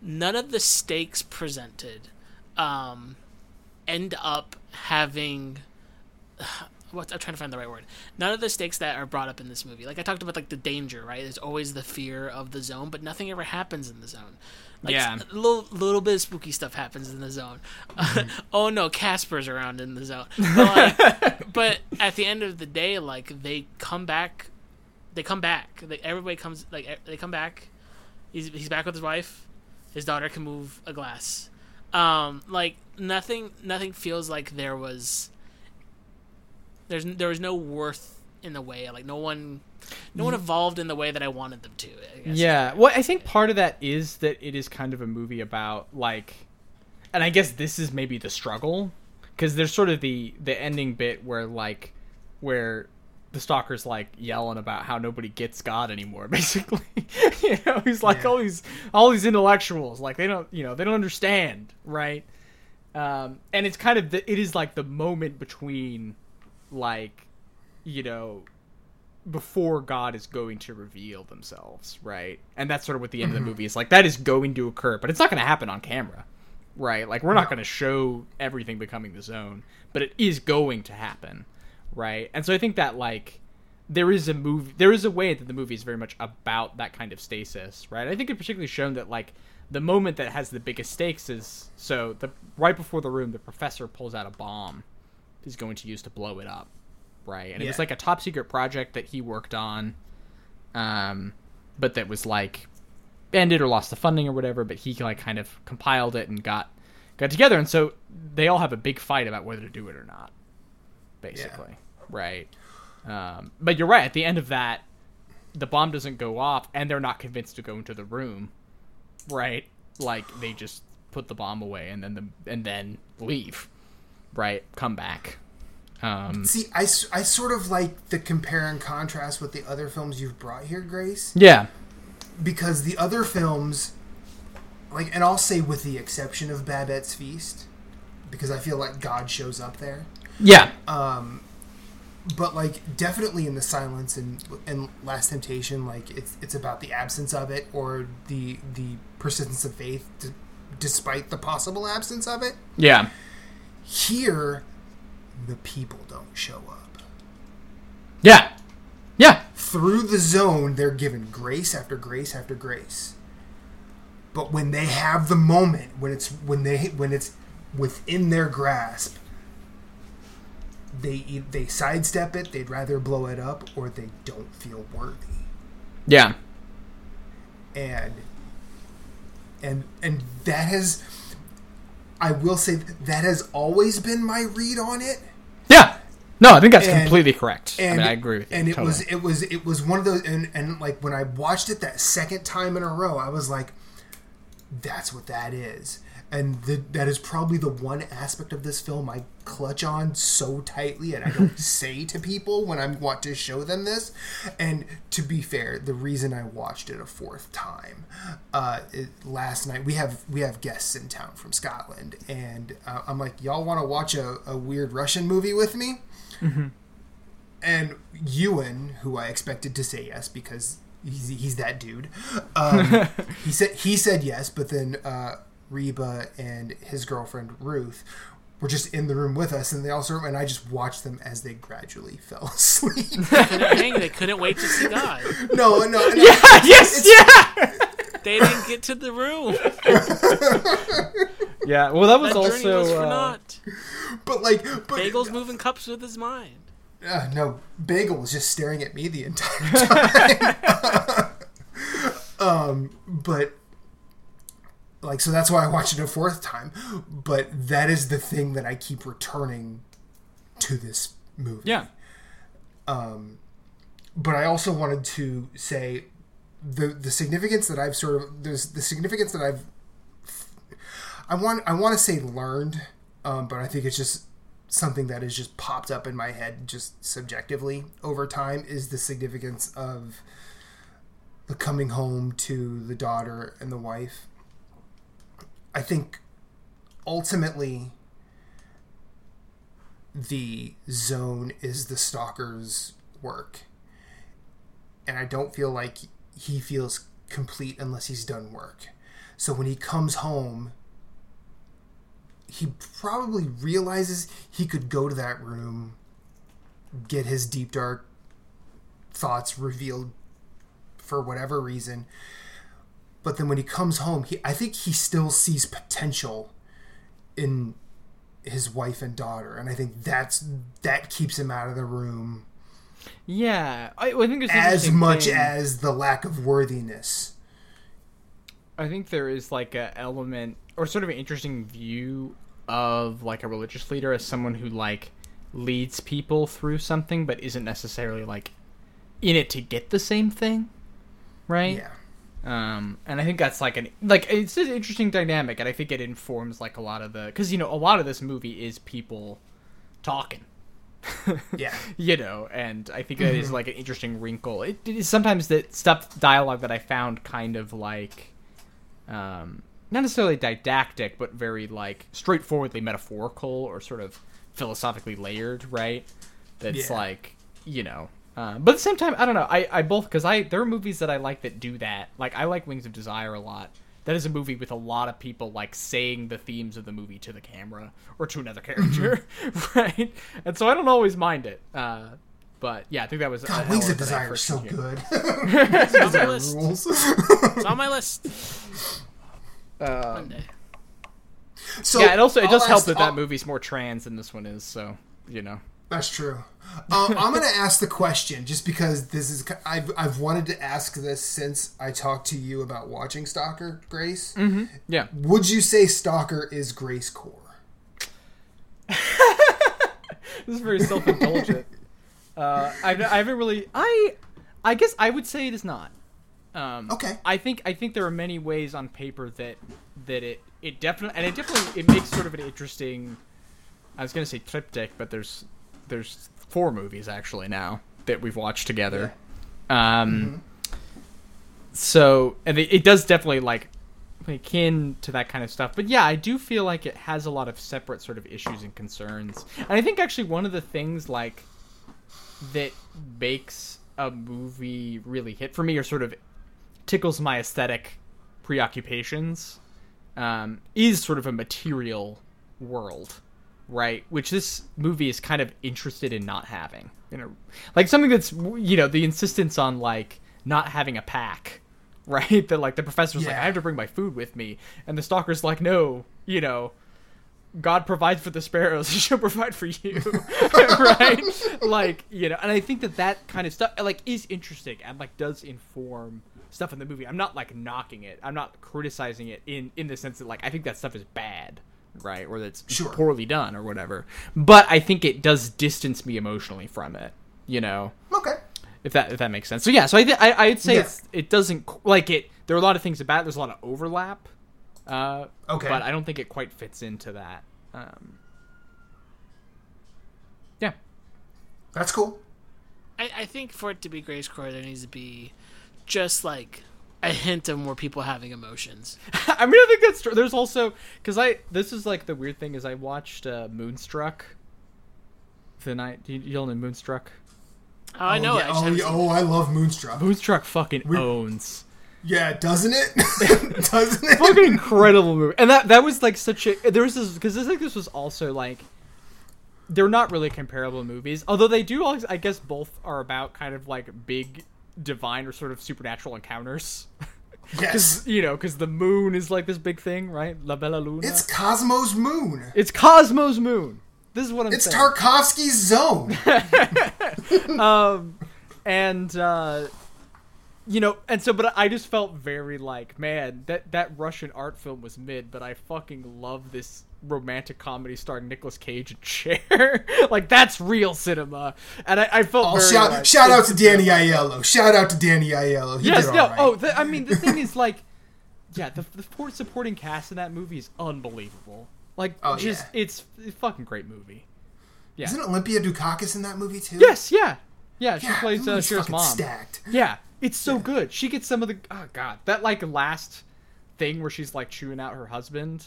none of the stakes presented um, end up having what I'm trying to find the right word. None of the stakes that are brought up in this movie, like I talked about, like the danger, right? There's always the fear of the zone, but nothing ever happens in the zone. Like, Yeah. a little little bit of spooky stuff happens in the zone. [LAUGHS] oh no, Casper's around in the zone. But, like, [LAUGHS] but at the end of the day, like they come back, they come back. Like everybody comes, like they come back. He's he's back with his wife. His daughter can move a glass. Um, like nothing, nothing feels like there was. There's there was no worth in the way. Like no one, no one evolved in the way that I wanted them to. I guess. Yeah. Well, I think part of that is that it is kind of a movie about like, and I guess this is maybe the struggle because there's sort of the the ending bit where like where the stalker's like yelling about how nobody gets God anymore. [LAUGHS] Basically, [LAUGHS] you know, he's like Yeah. all these all these intellectuals like they don't you know they don't understand right. Um, and it's kind of the, it is like the moment between like you know before God is going to reveal themselves, right? And that's sort of what the end of the mm-hmm. movie is like. That is going to occur, but it's not going to happen on camera, right? Like we're not going to show everything becoming the zone, but it is going to happen, right? And so I think that like there is a movie, there is a way that the movie is very much about that kind of stasis, right? I think it particularly shown that like the moment that has the biggest stakes is so the right before the room, the professor pulls out a bomb he's going to use to blow it up right? And it was like a top secret project that he worked on, um, but that was like ended or lost the funding or whatever. But he like kind of compiled it and got got together, and so they all have a big fight about whether to do it or not, basically, right? Um, but you're right. At the end of that, the bomb doesn't go off, and they're not convinced to go into the room, right? Like they just put the bomb away and then the and then leave, right? Come back. Um, See, I sort of like the compare and contrast with the other films you've brought here, Grace, yeah, because the other films, like, and I'll say with the exception of Babette's Feast, because I feel like God shows up there. yeah, Um, but like definitely in the silence and and last temptation like it's it's about the absence of it or the the persistence of faith d- despite the possible absence of it yeah. Here the people don't show up Yeah. Yeah. through the zone they're given grace after grace after grace but when they have the moment when it's when they when it's within their grasp they they sidestep it they'd rather blow it up or they don't feel worthy Yeah. and and and that has I will say that has always been my read on it Yeah. No, I think that's And- completely correct. and I mean, I agree with you. And it was it was it was one of those and and like when I watched it that second time in a row, I was like, that's what that is. And the, that is probably the one aspect of this film I clutch on so tightly, and I don't [LAUGHS] say to people when I want to show them this. And to be fair, the reason I watched it a fourth time uh, it, last night, we have we have guests in town from Scotland, and uh, I'm like, y'all want to watch a, a weird Russian movie with me? and Ewan, who I expected to say yes because he's, he's that dude, um, [LAUGHS] he said he said yes, but then uh, Reba and his girlfriend Ruth were just in the room with us, and they also and I just watched them as they gradually [LAUGHS] fell asleep. [LAUGHS] couldn't hang. They couldn't wait to see God. no, no, no [LAUGHS] Yeah, yes, yeah. They didn't get to the room. Yeah, well, that was That also was for uh, naught. but like, but Bagel's moving cups with his mind. Uh, no, Bagel was just staring at me the entire time. um, but like, so that's why I watched it a fourth time. But that is the thing that I keep returning to this movie. yeah. Um, But I also wanted to say the the significance that I've sort of there's the significance that I've I want I want to say learned, um, but I think it's just something that has just popped up in my head just subjectively over time is the significance of the coming home to the daughter and the wife. I think ultimately the zone is the stalker's work. And I don't feel like he feels complete unless he's done work. So when he comes home, he probably realizes he could go to that room, get his deep dark thoughts revealed for whatever reason. But then when he comes home, he I think he still sees potential in his wife and daughter, and I think that's that keeps him out of the room Yeah, I, I think it's as much as the lack of worthiness. I think there is like a element or sort of an interesting view of like a religious leader as someone who like leads people through something but isn't necessarily like in it to get the same thing, right? Yeah. Um, and I think that's like an like it's an interesting dynamic, and I think it informs like a lot of the because you know a lot of this movie is people talking, [LAUGHS] Yeah. you know, and I think that is like an interesting wrinkle. It, it is sometimes that stuff dialogue that I found kind of like, um, not necessarily didactic, but very like straightforwardly metaphorical or sort of philosophically layered, right? That's Yeah. like you know. Uh, but at the same time, I don't know. I, I both because I there are movies that I like that do that. Like I like Wings of Desire a lot. That is a movie with a lot of people like saying the themes of the movie to the camera or to another character, [LAUGHS] right? And so I don't always mind it. Uh, but yeah, I think that was God, an Wings element of Desire is so here. good. [LAUGHS] It's on my list. [LAUGHS] It's on my list. Uh, Monday. so yeah, it also it I'll does help that I'll- that movie's more trans than this one is. So you know, That's true. Um, I'm going [LAUGHS] to ask the question just because this is I've I've wanted to ask this since I talked to you about watching Stalker, Grace. yeah. Would you say Stalker is Grace Core? [LAUGHS] This is very self indulgent. [LAUGHS] uh, I, I haven't really. I I guess I would say it is not. Um, Okay. I think I think there are many ways on paper that that it it definitely and it definitely it makes sort of an interesting. I was gonna say triptych, but there's there's four movies actually now that we've watched together. Um. So and it, it does definitely like akin to that kind of stuff. But yeah, I do feel like it has a lot of separate sort of issues and concerns. And I think actually one of the things like that makes a movie really hit for me or sort of tickles my aesthetic preoccupations um, is sort of a material world right which this movie is kind of interested in not having you know like something that's you know the insistence on like not having a pack [LAUGHS] right that like the professor's like i have to bring my food with me and the stalker's like no you know God provides for the sparrows, [LAUGHS] he shall provide for you, [LAUGHS] right? Like you know, and I think that that kind of stuff like is interesting and like does inform stuff in the movie. I'm not like knocking it. I'm not criticizing it in in the sense that like I think that stuff is bad, right? Or that's Sure. poorly done or whatever. But I think it does distance me emotionally from it. You know, Okay. if that if that makes sense. So yeah, so I th- I I'd say Yeah. it's, it doesn't like it. There are a lot of things about it. There's a lot of overlap. Uh, Okay. But I don't think it quite fits into that. Um, yeah. That's cool. I, I think for it to be Grace Core, there needs to be just like a hint of more people having emotions. [LAUGHS] I mean, I think that's true. There's also because I this is like the weird thing is I watched uh, Moonstruck. The night you, you all know Moonstruck. Oh, I know. Oh, it. I Oh, yeah. oh, I love Moonstruck. Moonstruck fucking We- owns. Yeah, doesn't it? [LAUGHS] [LAUGHS] doesn't it? fucking incredible movie. And that that was like such a there was this because I think this was also like they're not really comparable movies, although they do. I guess both are about kind of like big divine or sort of supernatural encounters. Yes. [LAUGHS] you know, because the moon is like this big thing, right? La Bella Luna. It's Cosmo's moon. It's Cosmo's moon. This is what I'm It's saying. Tarkovsky's zone. [LAUGHS] and uh you know and so but i just felt very like man that that russian art film was mid but i fucking love this romantic comedy starring Nicolas Cage and Cher. [LAUGHS] like that's real cinema, and I, I felt Oh, very shout, like, shout out to Danny Aiello. Shout out to Danny Aiello. He Yes, did no. right. Oh, the, I mean the thing is like, yeah, the the supporting cast in that movie is unbelievable. Like, Oh, just yeah. it's a fucking great movie. Yeah. Isn't Olympia Dukakis in that movie too? Yes, yeah, yeah. She Yeah, plays uh, Cher's mom. Stacked. Yeah, it's so good. She gets some of the oh god, that like last thing where she's like chewing out her husband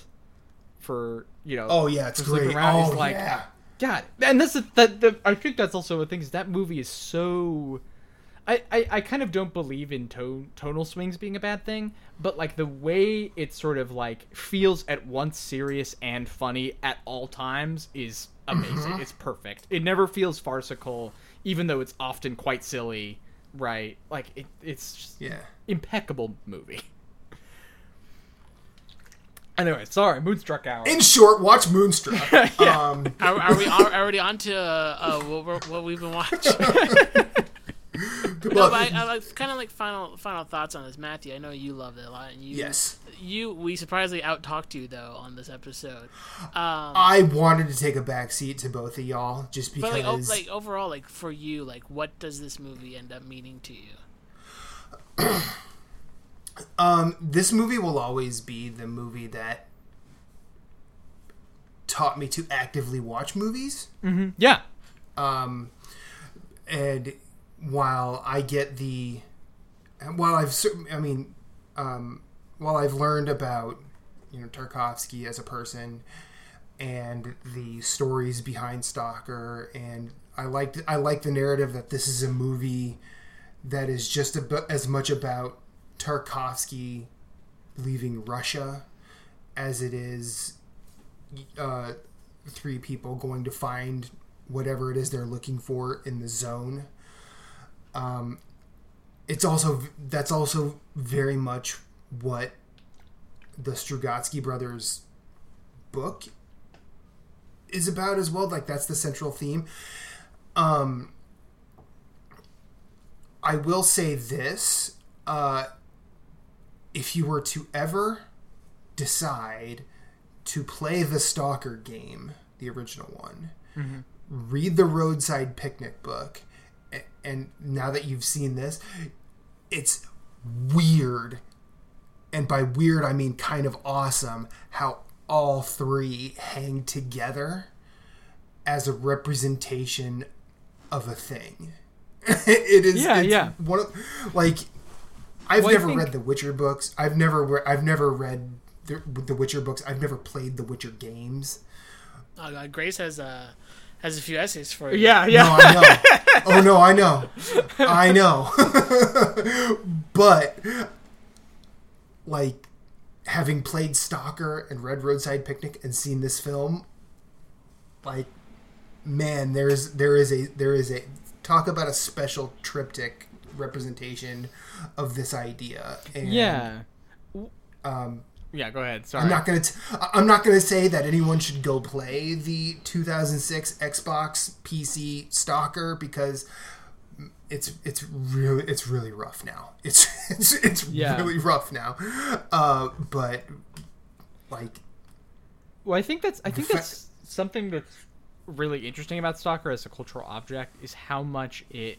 for you know. Oh yeah, it's great. around Oh like yeah. God, and this is that. The, I think that's also a thing is that movie is so. I, I, I kind of don't believe in tone tonal swings being a bad thing, but like the way it sort of like feels at once serious and funny at all times is amazing. Mm-hmm. It's perfect. It never feels farcical, even though it's often quite silly. Right? Like it, it's just Yeah. impeccable movie. [LAUGHS] Anyway, sorry, Moonstruck Hour. In short, watch Moonstruck. [LAUGHS] Yeah. Um, Are, are we al- already on to uh, uh, what, we're, what we've been watching? [LAUGHS] [LAUGHS] no, but I, I like kind of like final final thoughts on this, Matthew. I know you loved it a lot, and you yes. you we surprisingly out talked you though on this episode. Um, I wanted to take a back seat to both of y'all just but because like, o- like overall, like for you, like what does this movie end up meaning to you? [CLEARS THROAT] um, this movie will always be the movie that taught me to actively watch movies. yeah, Um, and while I get the, while I've, I mean, um, while I've learned about, you know, Tarkovsky as a person and the stories behind Stalker, and I liked, I like the narrative that this is a movie that is just about, as much about Tarkovsky leaving Russia as it is uh, three people going to find whatever it is they're looking for in the zone. Um, it's also that's also very much what the Strugatsky brothers book is about as well. Like that's the central theme. Um, I will say this: uh, if you were to ever decide to play the Stalker game, the original one, mm-hmm. read the Roadside Picnic book, and now that you've seen this, it's weird. And by weird, I mean kind of awesome how all three hang together as a representation of a thing. [LAUGHS] it is Yeah, yeah. one of like I've Well, never think- read the Witcher books. I've never re- I've never read the, the Witcher books. I've never played the Witcher games. Oh God, Grace has uh has a few essays for you. yeah, No, yeah. I know. oh no, I know. I know. [LAUGHS] but like having played Stalker and read Roadside Picnic and seen this film, like man, there's there is a there is a talk about a special triptych representation of this idea. And, yeah. Um, Yeah, go ahead. Sorry. I'm not gonna. T- I'm not gonna say that anyone should go play the 2006 Xbox PC Stalker because it's it's really it's really rough now. It's [LAUGHS] it's it's Yeah. really rough now. Uh, but like Well, I think that's I think that's something that's really interesting about Stalker as a cultural object is how much it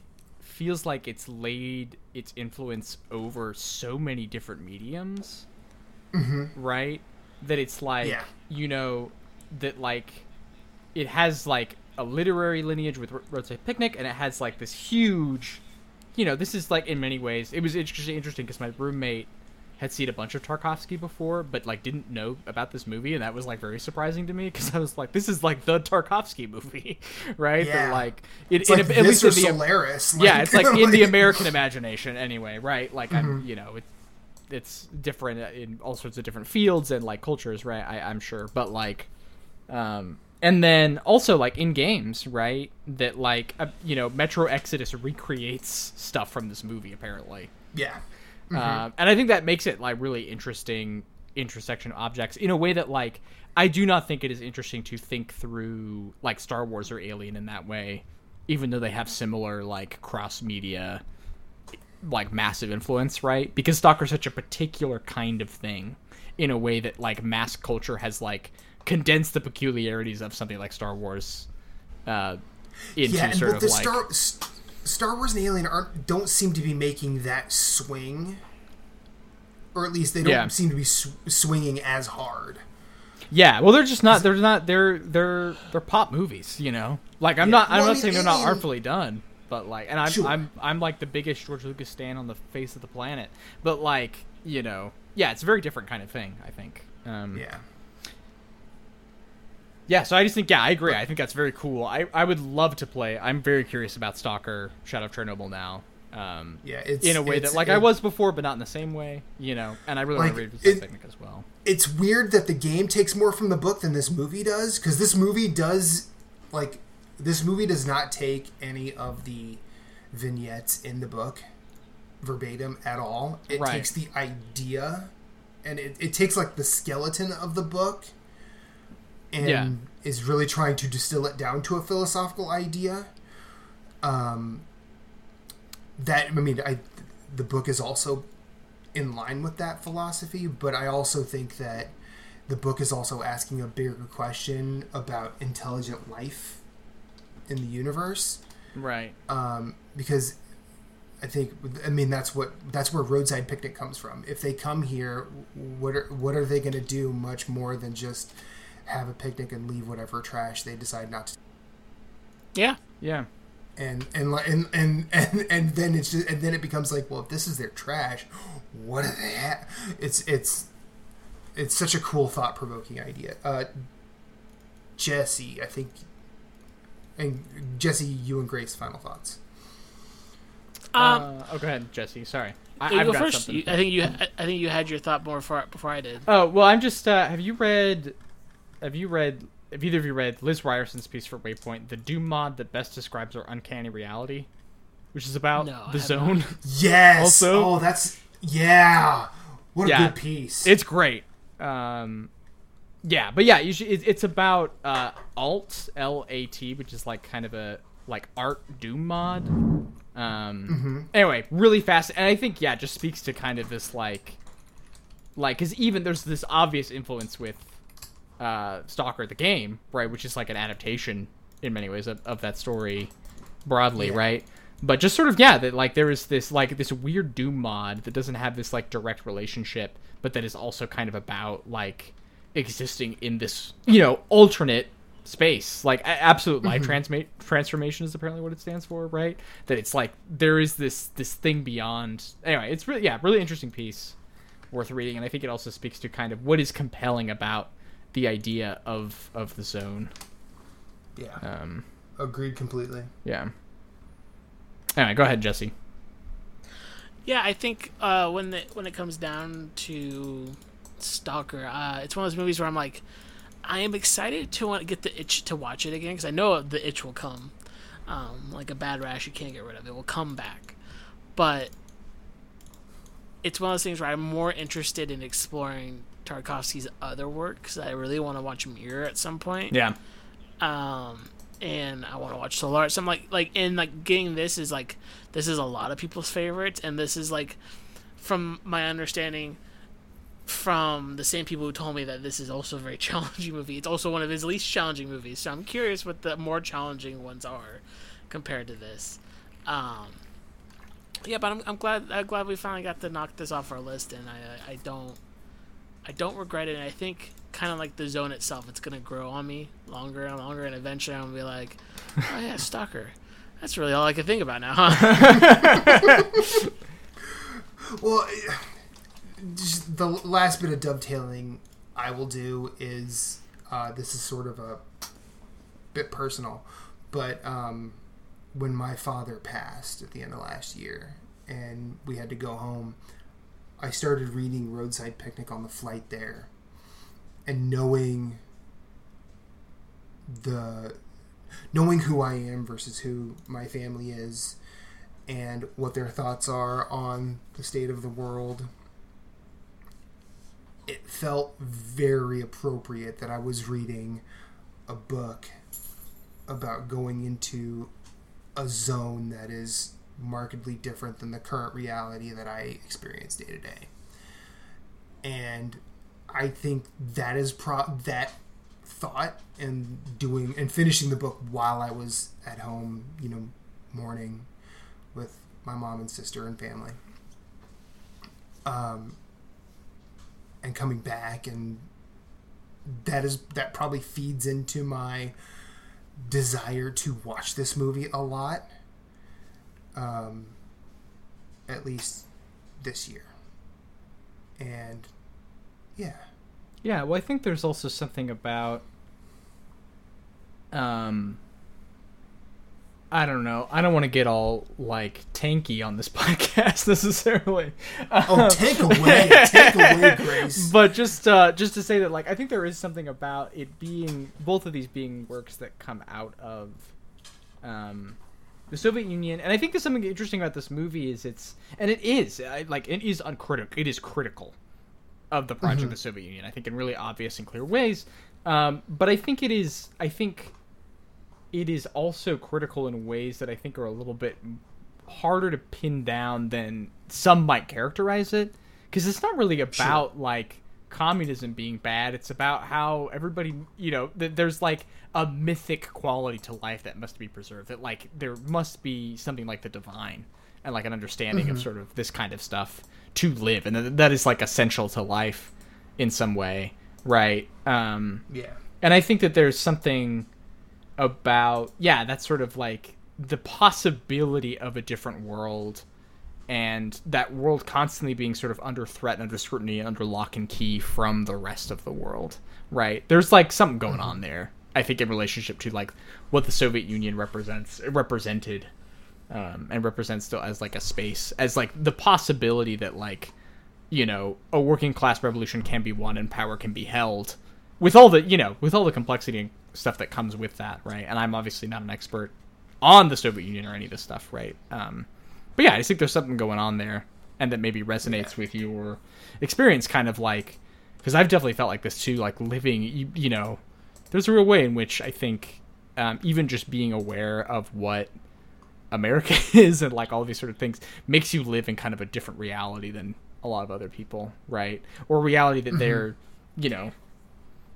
feels like it's laid its influence over so many different mediums, mm-hmm. right? That it's like Yeah. you know that like it has like a literary lineage with Ro- Roadside Picnic, and it has like this huge, you know, this is like in many ways it was actually interesting because my roommate had seen a bunch of Tarkovsky before, but like didn't know about this movie, and that was like very surprising to me because I was like, "This is like the Tarkovsky movie, [LAUGHS] right?" Yeah. Like it, it's in like at least [LAUGHS] in the Solaris. yeah, it's like in the American imagination anyway, right? Like I'm, Mm-hmm. you know, it, it's different in all sorts of different fields and like cultures, right? I, I'm sure, but like, um, and then also like in games, right? That like uh, you know, Metro Exodus recreates stuff from this movie apparently. Yeah. Um, and I think that makes it like really interesting intersection of objects in a way that like I do not think it is interesting to think through like Star Wars or Alien in that way, even though they have similar like cross media like massive influence, right? Because Stalker's such a particular kind of thing in a way that like mass culture has like condensed the peculiarities of something like Star Wars uh into Yeah, sort of the like Star Star Wars and Alien aren't don't seem to be making that swing, or at least they don't Yeah. seem to be sw- swinging as hard. Yeah, well, they're just not. They're not. They're they're they're pop movies, you know. Like I'm not. I'm Well, I not mean, saying they're not Alien- artfully done, but like, and I'm Sure. I'm I'm like the biggest George Lucas stan on the face of the planet. But like, you know, yeah, it's a very different kind of thing. I think. Um, Yeah. Yeah. So I just think, yeah, I agree. I think that's very cool. I I would love to play. I'm very curious about Stalker Shadow of Chernobyl now. Um, Yeah, it's in a way that like it- I was before, but not in the same way, you know. And I really want to read it- Picnic as well. It's weird that the game takes more from the book than this movie does, because this movie does, like, this movie does not take any of the vignettes in the book verbatim at all. It Right. takes the idea, and it, it takes like the skeleton of the book, and Yeah. is really trying to distill it down to a philosophical idea. Um, that I mean, I the book is also in line with that philosophy, but I also think that the book is also asking a bigger question about intelligent life in the universe. Right. Um, because I think I mean that's what that's where roadside picnic comes from. If they come here, what are what are they going to do much more than just have a picnic and leave whatever trash they decide not to Yeah. Yeah. and and and and and, and then it's just and then it becomes like well if this is their trash what are they at? it's it's it's such a cool thought-provoking idea uh jesse i think and jesse you and grace final thoughts Um, uh, oh, go ahead, Jesse. Sorry, I, I've go got first. something. You, I think you. I I think you had your thought more before before I did. Oh well, I'm just. Uh, have you read? Have you read? Have either of you read Liz Ryerson's piece for Waypoint, the Doom mod that best describes our uncanny reality, which is about No, the have zone? yes Also- oh that's yeah what a Yeah. good piece it's great. Um, yeah, but yeah, you should, it, it's about uh, alt L A T, which is like kind of a like art Doom mod. Um, Anyway, really fast, and I think yeah, it just speaks to kind of this like, like because even there's this obvious influence with uh, Stalker the game, right, which is like an adaptation in many ways of, of that story broadly, Yeah. right? But just sort of yeah, that like there is this like this weird Doom mod that doesn't have this like direct relationship, but that is also kind of about like existing in this you know alternate space like absolute life transma- transformation is apparently what it stands for right that it's like there is this this thing beyond anyway it's really yeah really interesting piece worth reading and i think it also speaks to kind of what is compelling about the idea of of the zone. Yeah. Um agreed completely. yeah. Anyway go ahead jesse. Yeah, I think uh, when the, when it comes down to Stalker, uh, it's one of those movies where I'm like, I am excited to want to get the itch to watch it again because I know the itch will come, um, like a bad rash you can't get rid of. It will come back, but it's one of those things where I'm more interested in exploring Tarkovsky's other work because I really want to watch Mirror at some point yeah um and I want to watch Solar. So I'm like, like, and like getting this is like, this is a lot of people's favorites, and this is like, from my understanding, from the same people who told me that this is also a very [LAUGHS] challenging movie. It's also one of his least challenging movies. So I'm curious what the more challenging ones are compared to this. Um, yeah, but I'm, I'm glad I'm glad we finally got to knock this off our list, and I I don't I don't regret it. And I think kind of like the zone itself, it's gonna grow on me longer and longer, and eventually I'm gonna be like, [LAUGHS] oh yeah, Stalker. That's really all I can think about now, huh? [LAUGHS] Well, eh, just the last bit of dovetailing I will do is uh, this is sort of a bit personal, but um, when my father passed at the end of last year and we had to go home, I started reading Roadside Picnic on the flight there, and knowing the knowing who I am versus who my family is, and what their thoughts are on the state of the world. It felt very appropriate that I was reading a book about going into a zone that is markedly different than the current reality that I experience day to day. And I think that is pro that thought and doing and finishing the book while I was at home, you know, mourning with my mom and sister and family. Um, and coming back and that is that probably feeds into my desire to watch this movie a lot um, at least this year and yeah Yeah, well, I think there's also something about, um, I don't know. I don't want to get all like tanky on this [LAUGHS] podcast necessarily. oh Um, take away take away [LAUGHS] grace but just uh, just to say that like I think there is something about it being both of these being works that come out of um, the Soviet Union, and I think there's something interesting about this movie is it's and it is I, like it is uncritical. It is critical of the project of the Soviet Union. I think in really obvious and clear ways. Um, but I think it is. I think it is also critical in ways that I think are a little bit harder to pin down than some might characterize it because it's not really about like communism being bad it's about how everybody you know th- there's like a mythic quality to life that must be preserved that like there must be something like the divine and like an understanding of sort of this kind of stuff to live and th- that is like essential to life in some way right? Um yeah. and I think that there's something about yeah, that's sort of like the possibility of a different world and that world constantly being sort of under threat and under scrutiny and under lock and key from the rest of the world. Right? There's like something going on there. I think in relationship to like what the Soviet Union represents represented um, and represents still as like a space as like the possibility that like you know a working class revolution can be won and power can be held with all the you know with all the complexity and stuff that comes with that right and i'm obviously not an expert on the soviet union or any of this stuff right um, but yeah i just think there's something going on there and that maybe resonates with your experience kind of like because i've definitely felt like this too like living you, you know there's a real way in which i think um, even just being aware of what america [LAUGHS] is and like all these sort of things makes you live in kind of a different reality than a lot of other people right? Or reality that they're you know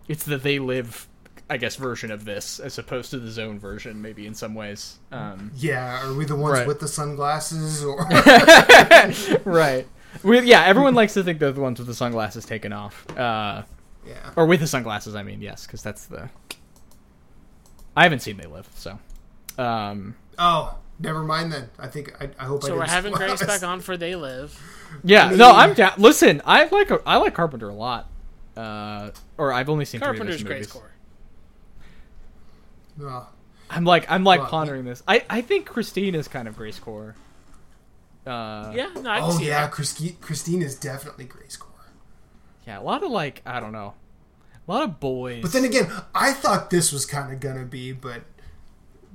it's that they live i guess version of this as opposed to the zone version maybe in some ways um yeah are we the ones Right. with the sunglasses or [LAUGHS] right we, yeah everyone likes to think they're the ones with the sunglasses taken off uh yeah or with the sunglasses i mean yes because that's the i haven't seen they live so um oh never mind then i think i, I hope I So we're having Grace this. back on for They Live. yeah I no i'm down listen i like i like carpenter a lot uh or i've only seen three of Carpenter's his Grace movies. Core. I'm like i'm like Well, pondering this i i think christine is kind of grace core uh Yeah, no, I oh see yeah that. Christine, Christine is definitely grace core yeah a lot of like i don't know a lot of boys but then again i thought this was kind of gonna be but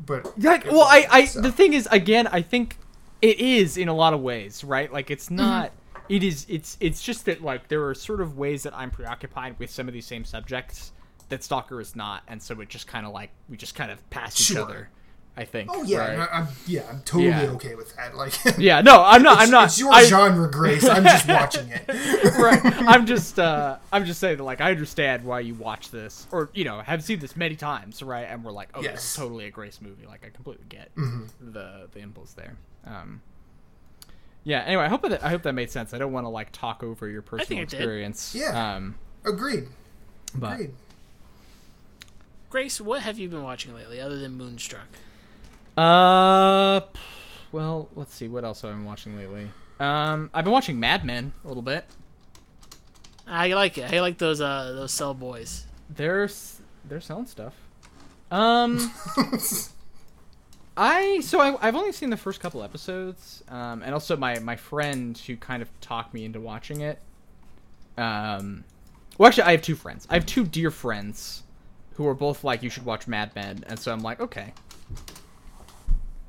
but yeah, well, I, I, so. the thing is, again, I think it is in a lot of ways, right? Like, it's Mm-hmm. not. It is. It's. It's just that like there are sort of ways that I'm preoccupied with some of these same subjects that Stalker is not, and so it just kind of like we just kind of pass each other. I think. oh yeah right? and I, I'm, yeah i'm totally Yeah. okay with that like [LAUGHS] Yeah. No, I'm not. I'm it's, not. it's your I, genre grace i'm just watching it [LAUGHS] right. [LAUGHS] I'm just. uh I'm just saying that like I understand why you watch this, or you know, have seen this many times, right? And we're like, oh, this is Mm-hmm. totally a Grace movie. Like I completely get the the impulse there. Um. Yeah. Anyway, I hope that I hope that made sense. I don't want to like talk over your personal it did. experience. Yeah. Um. agreed But agreed Grace, what have you been watching lately other than Moonstruck? uh, well, let's see. What else have I been watching lately? Um, I've been watching Mad Men a little bit. I like it. I like those uh those sell boys. They're they're selling stuff. Um. [LAUGHS] I so I, I've only seen the first couple episodes, um, and also my my friend who kind of talked me into watching it. Um, well, actually, I have two friends. I have two dear friends who are both like, "You should watch Mad Men," and so I'm like, "Okay,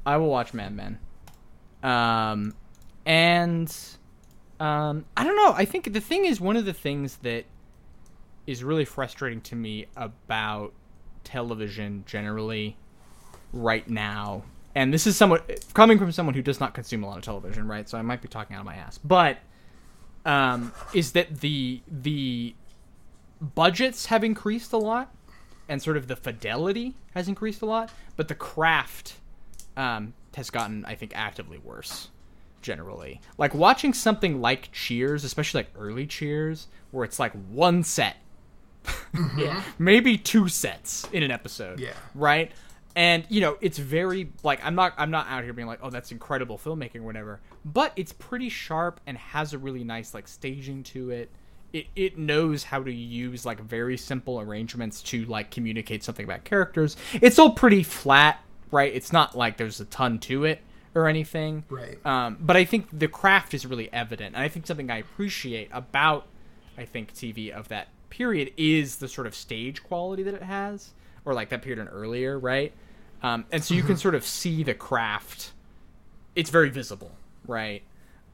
I will watch Mad Men." Um, and um, I don't know. I think the thing is one of the things that is really frustrating to me about television generally right now and this is somewhat coming from someone who does not consume a lot of television right? So i might be talking out of my ass. But um, is that the the budgets have increased a lot and sort of the fidelity has increased a lot but the craft um, has gotten i think actively worse generally like watching something like cheers especially like early cheers where it's like one set Yeah. [LAUGHS] maybe two sets in an episode. Yeah. Right? And you know, it's very like I'm not I'm not out here being like, "Oh, that's incredible filmmaking or whatever." But it's pretty sharp and has a really nice like staging to it. It it knows how to use like very simple arrangements to like communicate something about characters. It's all pretty flat, right? It's not like there's a ton to it or anything. Right. Um, but I think the craft is really evident, and I think something I appreciate about I think TV of that period is the sort of stage quality that it has, or like that period and earlier, right? Um, and so you can [LAUGHS] sort of see the craft. It's very visible, right?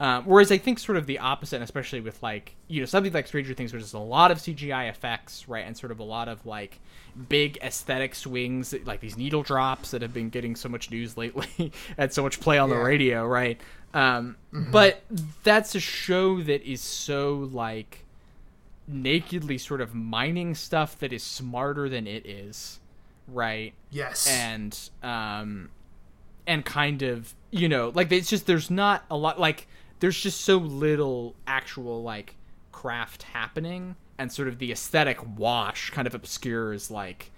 Um, whereas I think sort of the opposite, and especially with like you know something like Stranger Things, which is a lot of CGI effects, right, and sort of a lot of like big aesthetic swings, like these needle drops that have been getting so much news [LAUGHS] lately and so much play on the radio, right? Um, But that's a show that is so like nakedly sort of mining stuff that is smarter than it is, right? Yes. and um and kind of you know like it's just there's not a lot like there's just so little actual like craft happening and sort of the aesthetic wash kind of obscures like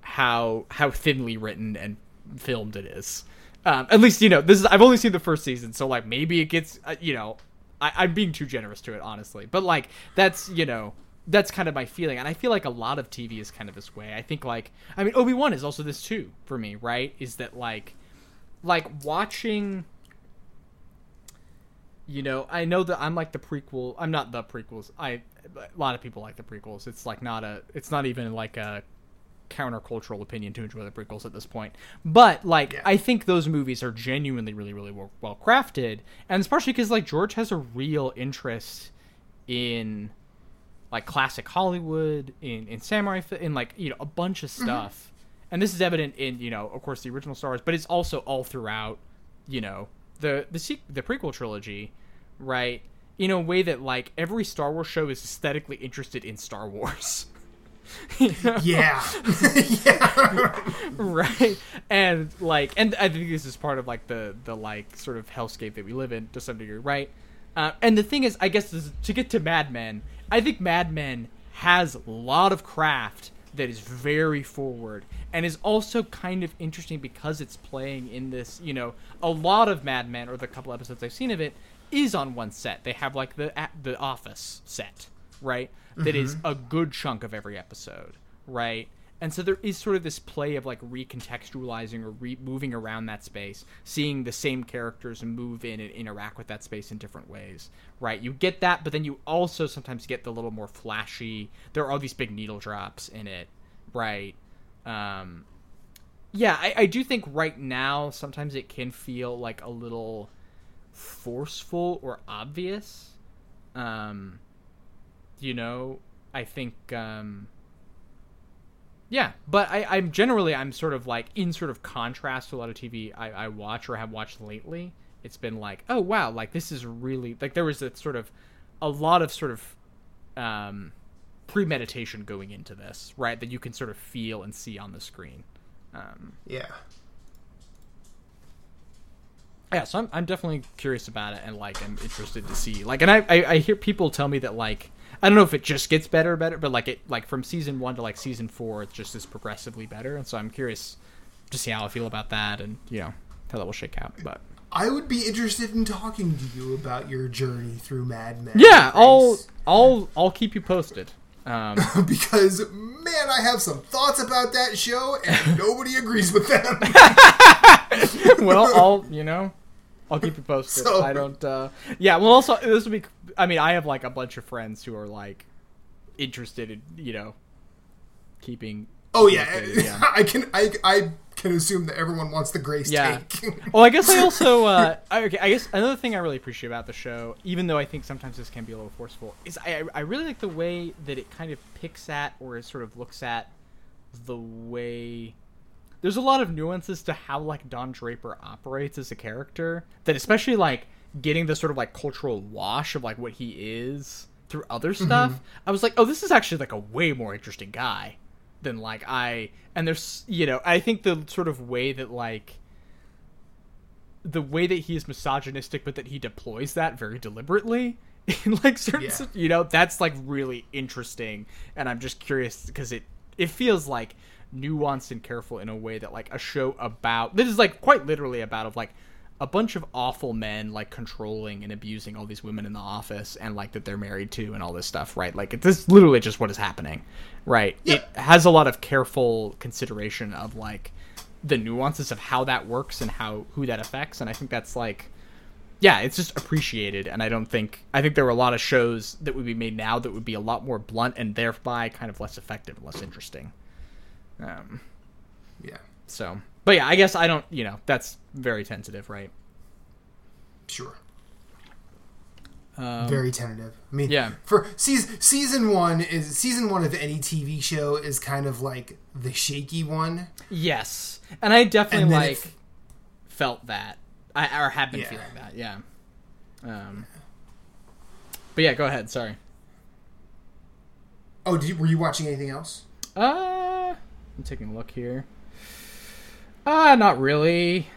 how how thinly written and filmed it is. Um at least you know this is i've only seen the first season so like maybe it gets uh, you know I, i'm being too generous to it honestly. But like that's you know that's kind of my feeling and i feel like a lot of tv is kind of this way. I think like i mean obi-wan is also this too for me right? Is that like like watching you know i know that i'm like the prequel i'm not the prequels i a lot of people like the prequels it's like not a it's not even like a countercultural opinion to enjoy the prequels at this point. But like Yeah. i think those movies are genuinely really really well, well crafted and especially because like george has a real interest in like classic Hollywood, in in samurai, in like you know a bunch of mm-hmm. stuff, and this is evident in you know of course the original Star Wars, but it's also all throughout, you know the the sequ- the prequel trilogy, right? In a way that like every Star Wars show is aesthetically interested in Star Wars. [LAUGHS] You know? yeah. [LAUGHS] yeah. [LAUGHS] right and like and i think this is part of like the the like sort of hellscape that we live in to some degree right uh, and the thing is i guess this, to get to mad men i think mad men has a lot of craft that is very forward and is also kind of interesting because it's playing in this you know a lot of mad men or the couple episodes i've seen of it is on one set. They have like the at the office set right? That is mm-hmm. a good chunk of every episode right and so there is sort of this play of like recontextualizing or re- moving around that space, seeing the same characters move in and interact with that space in different ways, right? You get that, but then you also sometimes get the little more flashy. There are all these big needle drops in it, right? Um, yeah, I, I do think right now sometimes it can feel like a little forceful or obvious. Um, you know, I think. Um, yeah, but I, I'm generally I'm sort of like in sort of contrast to a lot of TV I, I watch or have watched lately. It's been like, oh wow, like this is really like there was a sort of a lot of sort of um, premeditation going into this, right? That you can sort of feel and see on the screen. Um, yeah. yeah, so I'm, I'm definitely curious about it and like I'm interested to see like and I, I I hear people tell me that like I don't know if it just gets better or better but like it like from season one to like season four it just is progressively better and so I'm curious to see how I feel about that and you know how that will shake out but I would be interested in talking to you about your journey through Mad Men. yeah I'll I'll I'll keep you posted um [LAUGHS] because man, I have some thoughts about that show, and [LAUGHS] nobody agrees with them. [LAUGHS] well, I'll you know, I'll keep you posted. [LAUGHS] So- I don't. uh Yeah. Well, also this would be. I mean, I have like a bunch of friends who are like interested in you know keeping. Oh yeah, [LAUGHS] yeah. I can I I can assume that everyone wants the Grace Yeah. take. [LAUGHS] Well, I guess I also. Uh, I- okay, I guess another thing I really appreciate about the show, even though I think sometimes this can be a little forceful, is I I really like the way that it kind of picks at or it sort of looks at the way. There's a lot of nuances to how like Don Draper operates as a character that especially like getting the sort of like cultural wash of like what he is through other mm-hmm. stuff. I was like, oh, this is actually like a way more interesting guy than like I. And there's you know I think the sort of way that like the way that he is misogynistic, but that he deploys that very deliberately [LAUGHS] in like certain, Yeah. you know, that's like really interesting. And I'm just curious because it it feels like nuanced and careful in a way that like a show about this is like quite literally about of like a bunch of awful men like controlling and abusing all these women in the office and like that they're married to and all this stuff right? Like this is literally just what is happening right? It has a lot of careful consideration of like the nuances of how that works and how who that affects and i think that's like yeah it's just appreciated and i don't think i think there were a lot of shows that would be made now that would be a lot more blunt and thereby kind of less effective less interesting um yeah, so but yeah i guess i don't you know that's very tentative right sure. um, Very tentative. I mean, Yeah. For season season one is season one of any TV show is kind of like the shaky one. yes and i definitely And like if- felt that i or have been Yeah. feeling that yeah um but yeah go ahead sorry Oh, did you, were you watching anything else? Uh, I'm taking a look here. Uh, not really.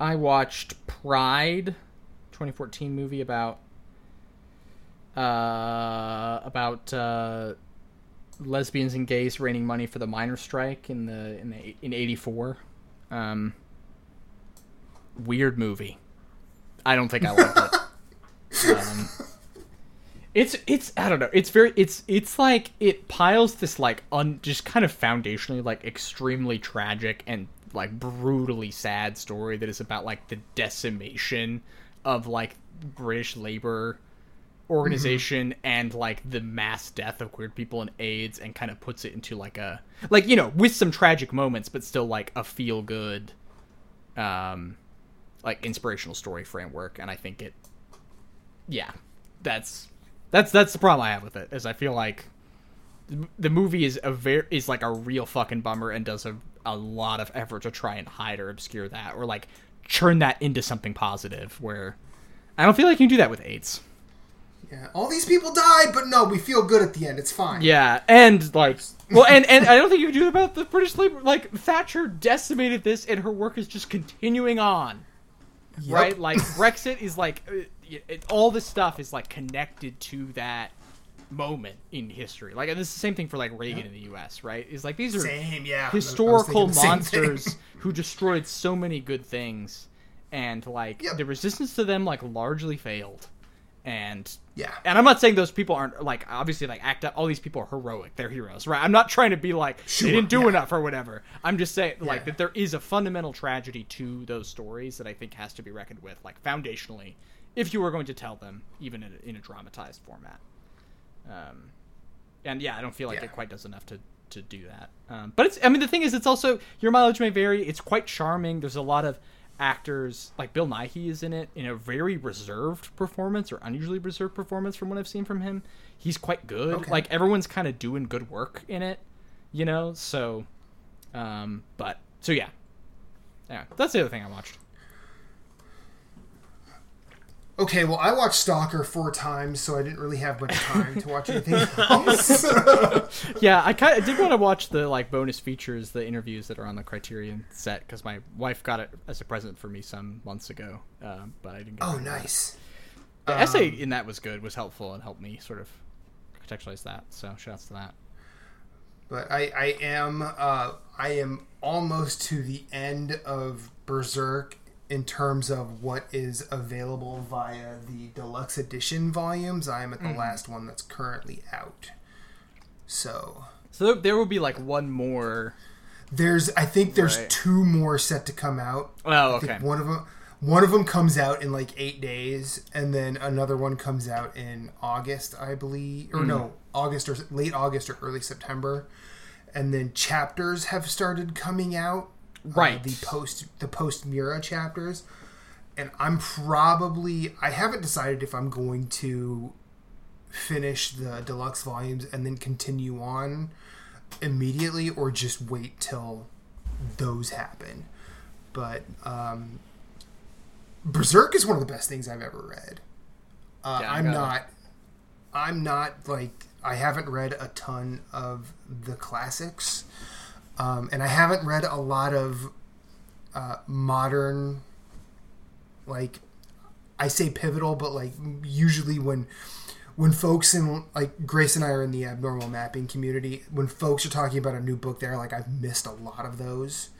I watched Pride, 2014 movie about uh about uh lesbians and gays raining money for the miners' strike in the in the in 84. Um weird movie. I don't think I liked it. [LAUGHS] Um, it's it's I don't know. It's very it's it's like it piles this like un just kind of foundationally like extremely tragic and like brutally sad story that is about like the decimation of like British labor organization and like the mass death of queer people and AIDS and kind of puts it into like a like you know with some tragic moments but still like a feel good um like inspirational story framework and I think it yeah that's that's that's the problem I have with it is I feel like the- movie is a very is like a real fucking bummer and does a, a lot of effort to try and hide or obscure that or like turn that into something positive where I don't feel like you can do that with AIDS. Yeah, all these people died, but no, we feel good at the end. It's fine. Yeah, and like, well, and and I don't think you can do about the British labor. Like Thatcher decimated this, and her work is just continuing on. Yep. Right? Like Brexit is like, it, all this stuff is like connected to that moment in history. Like, and this is the same thing for like Reagan in the U.S. Right? Is like these are Same, yeah. Historical thinking the same thing. monsters [LAUGHS] who destroyed so many good things, and like Yep. the resistance to them like largely failed. And Yeah. and I'm not saying those people aren't like obviously like act up. All these people are heroic; they're heroes, right? I'm not trying to be like Sure, they didn't do yeah. enough or whatever. I'm just saying like Yeah. that there is a fundamental tragedy to those stories that I think has to be reckoned with, like foundationally, if you were going to tell them, even in a, in a dramatized format. Um, and yeah, I don't feel like Yeah. it quite does enough to to do that. Um, but it's I mean the thing is, it's also your mileage may vary. It's quite charming. There's a lot of actors like Bill Nighy is in it in a very reserved performance or unusually reserved performance from what I've seen from him. He's quite good. Okay. Like everyone's kind of doing good work in it, you know. So, um, but so yeah, yeah. That's the other thing I watched. Okay, well, I watched Stalker four times, so I didn't really have much time to watch [LAUGHS] anything [LAUGHS] else. yeah, I kind I did want to watch the like bonus features, the interviews that are on the Criterion set because my wife got it as a present for me some months ago, um, but I didn't. Get oh, around that. nice. The essay Um, in that was good, was helpful, and helped me sort of contextualize that. So shouts to that. But I, I am, uh, I am almost to the end of Berserk in terms of what is available via the deluxe edition volumes. I am at the Mm-hmm. last one that's currently out. So So there will be like one more. There's, I think there's Right. two more set to come out. Oh, okay. one of them, one of them comes out in like eight days, and then another one comes out in August, I believe, or no, August or late August or early September. And then chapters have started coming out. Uh, Right. the post the post Miura chapters, and I'm probably I haven't decided if I'm going to finish the deluxe volumes and then continue on immediately or just wait till those happen. But um, Berserk is one of the best things I've ever read. Uh, Yeah, I'm it. not. I'm not like I haven't read a ton of the classics, um, and I haven't read a lot of uh, modern. Like, I say pivotal, but like usually when when folks in like Grace and I are in the abnormal mapping community, when folks are talking about a new book there, like I've missed a lot of those.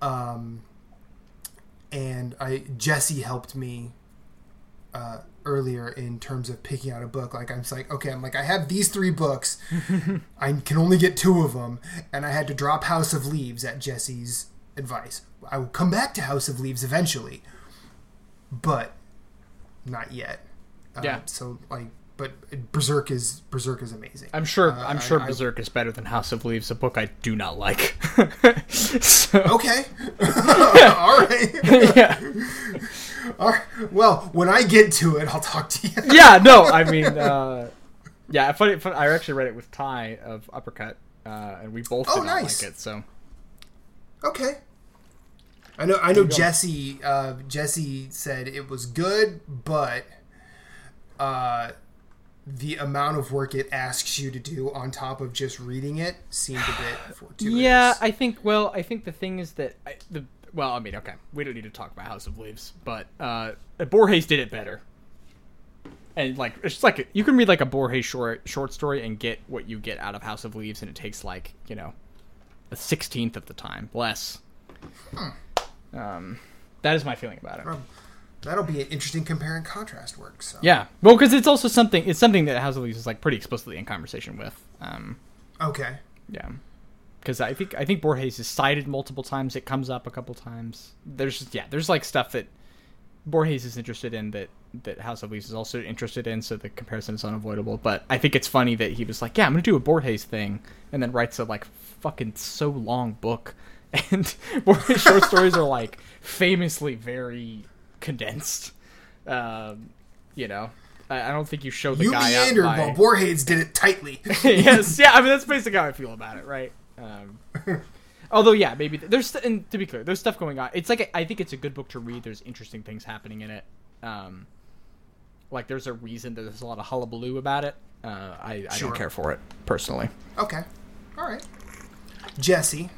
Um, and I Jesse helped me uh, earlier in terms of picking out a book. Like I'm like, okay, I'm like I have these three books, [LAUGHS] I can only get two of them, and I had to drop House of Leaves at Jesse's advice. I will come back to House of Leaves eventually, but not yet. Uh, Yeah. So like, but Berserk is Berserk is amazing. I'm sure. Uh, I'm sure I- Berserk is better than House of Leaves, a book I do not like. [LAUGHS] so, Okay. [LAUGHS] All right. yeah, [LAUGHS] All right. Well, when I get to it, I'll talk to you. yeah. No, I mean, uh, yeah. Funny, fun, I actually read it with Ty of Uppercut, uh, and we both Oh, did not nice. like it. So Okay. I know. I know. Jesse. Uh, Jesse said it was good, but uh, the amount of work it asks you to do on top of just reading it seemed a bit [SIGHS] fortuitous. Yeah, I think. Well, I think the thing is that I, the. Well, I mean, okay, we don't need to talk about House of Leaves, but uh, Borges did it better. And like, it's just like you can read like a Borges short short story and get what you get out of House of Leaves, and it takes like you know, a sixteenth of the time less. Um, that is my feeling about it. Um, That'll be an interesting compare and contrast work. So. Yeah, well, because it's also something. It's something that House of Leaves is like pretty explicitly in conversation with. Um, Okay. Yeah, because I think I think Borges is cited multiple times. It comes up a couple times. There's yeah, there's like stuff that Borges is interested in that that House of Leaves is also interested in. So the comparison is unavoidable. But I think it's funny that he was like, yeah, I'm gonna do a Borges thing, and then writes a like fucking so long book. [LAUGHS] And Borges short stories are like famously very condensed. Um, you know, I, I don't think you show the You guy out meandered by- while Borges did it tightly. [LAUGHS] yes, yeah. I mean, that's basically how I feel about it, right? Um, [LAUGHS] although, yeah, maybe there's and to be clear, there's stuff going on. It's like a, I think it's a good book to read. There's interesting things happening in it. Um, like there's a reason that there's a lot of hullabaloo about it. Uh, I, I Sure. don't care for it personally. okay. All right. Jesse,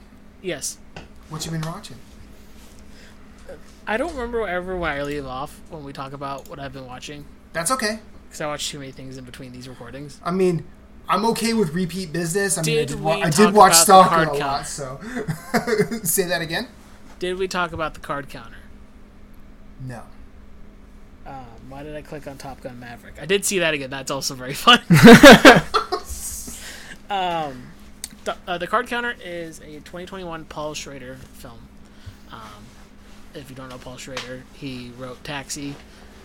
Yes. what you been watching? I don't remember ever when I leave off when we talk about what I've been watching That's okay. because I watch too many things in between these recordings. I mean, I'm okay with repeat business. I mean, I Did did, wa- I did watch Stalker a lot, so [LAUGHS] say that again. Did we talk about the card counter? No. Um, why did I click on Top Gun Maverick? I did see that again. That's also very [LAUGHS] fun. [LAUGHS] um, the, uh, the card counter is a 2021 Paul Schrader film. Um, if you don't know Paul Schrader, he wrote Taxi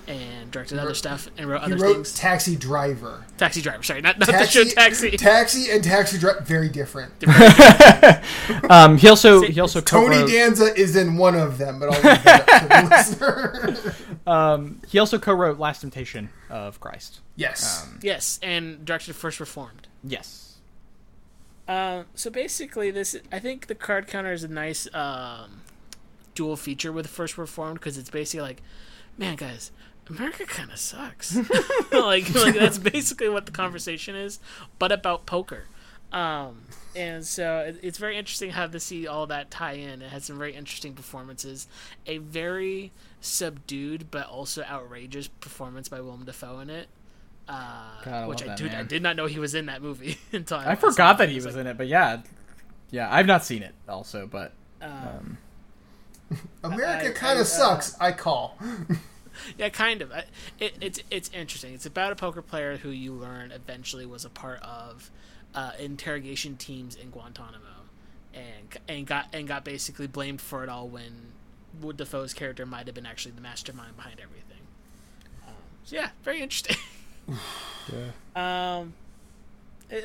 and directed other stuff and wrote He other wrote things. Taxi Driver. Taxi Driver, sorry, not, not Taxi, the show Taxi. Taxi and Taxi Driver very different. [LAUGHS] [LAUGHS] Um, he also See, he also Tony co-wrote, Danza is in one of them, but I'll leave that up to the [LAUGHS] listener. um, he also co-wrote Last Temptation of Christ. yes. Um, yes, and directed First Reformed. yes. Uh, so basically, this I think the card counter is a nice um, dual feature with First Reformed because it's basically like, man, guys, America kind of sucks. [LAUGHS] [LAUGHS] like, like that's basically what the conversation is, but about poker. Um, and so it, it's very interesting how to see all that tie in. It has some very interesting performances. A very subdued but also outrageous performance by Willem Dafoe in it. Uh, God, I which I that did, I did not know he was in that movie [LAUGHS] until I forgot that he was in it, but yeah, yeah, I've not seen it also, but Um, [LAUGHS] America kind uh, of sucks. I call. [LAUGHS] Yeah, kind of. I- It, it's it's interesting. It's about a poker player who you learn eventually was a part of uh, interrogation teams in Guantanamo, and and got and got basically blamed for it all when Wood Dafoe's character might have been actually the mastermind behind everything. Um, so yeah, very interesting. [LAUGHS] Yeah. Um, I,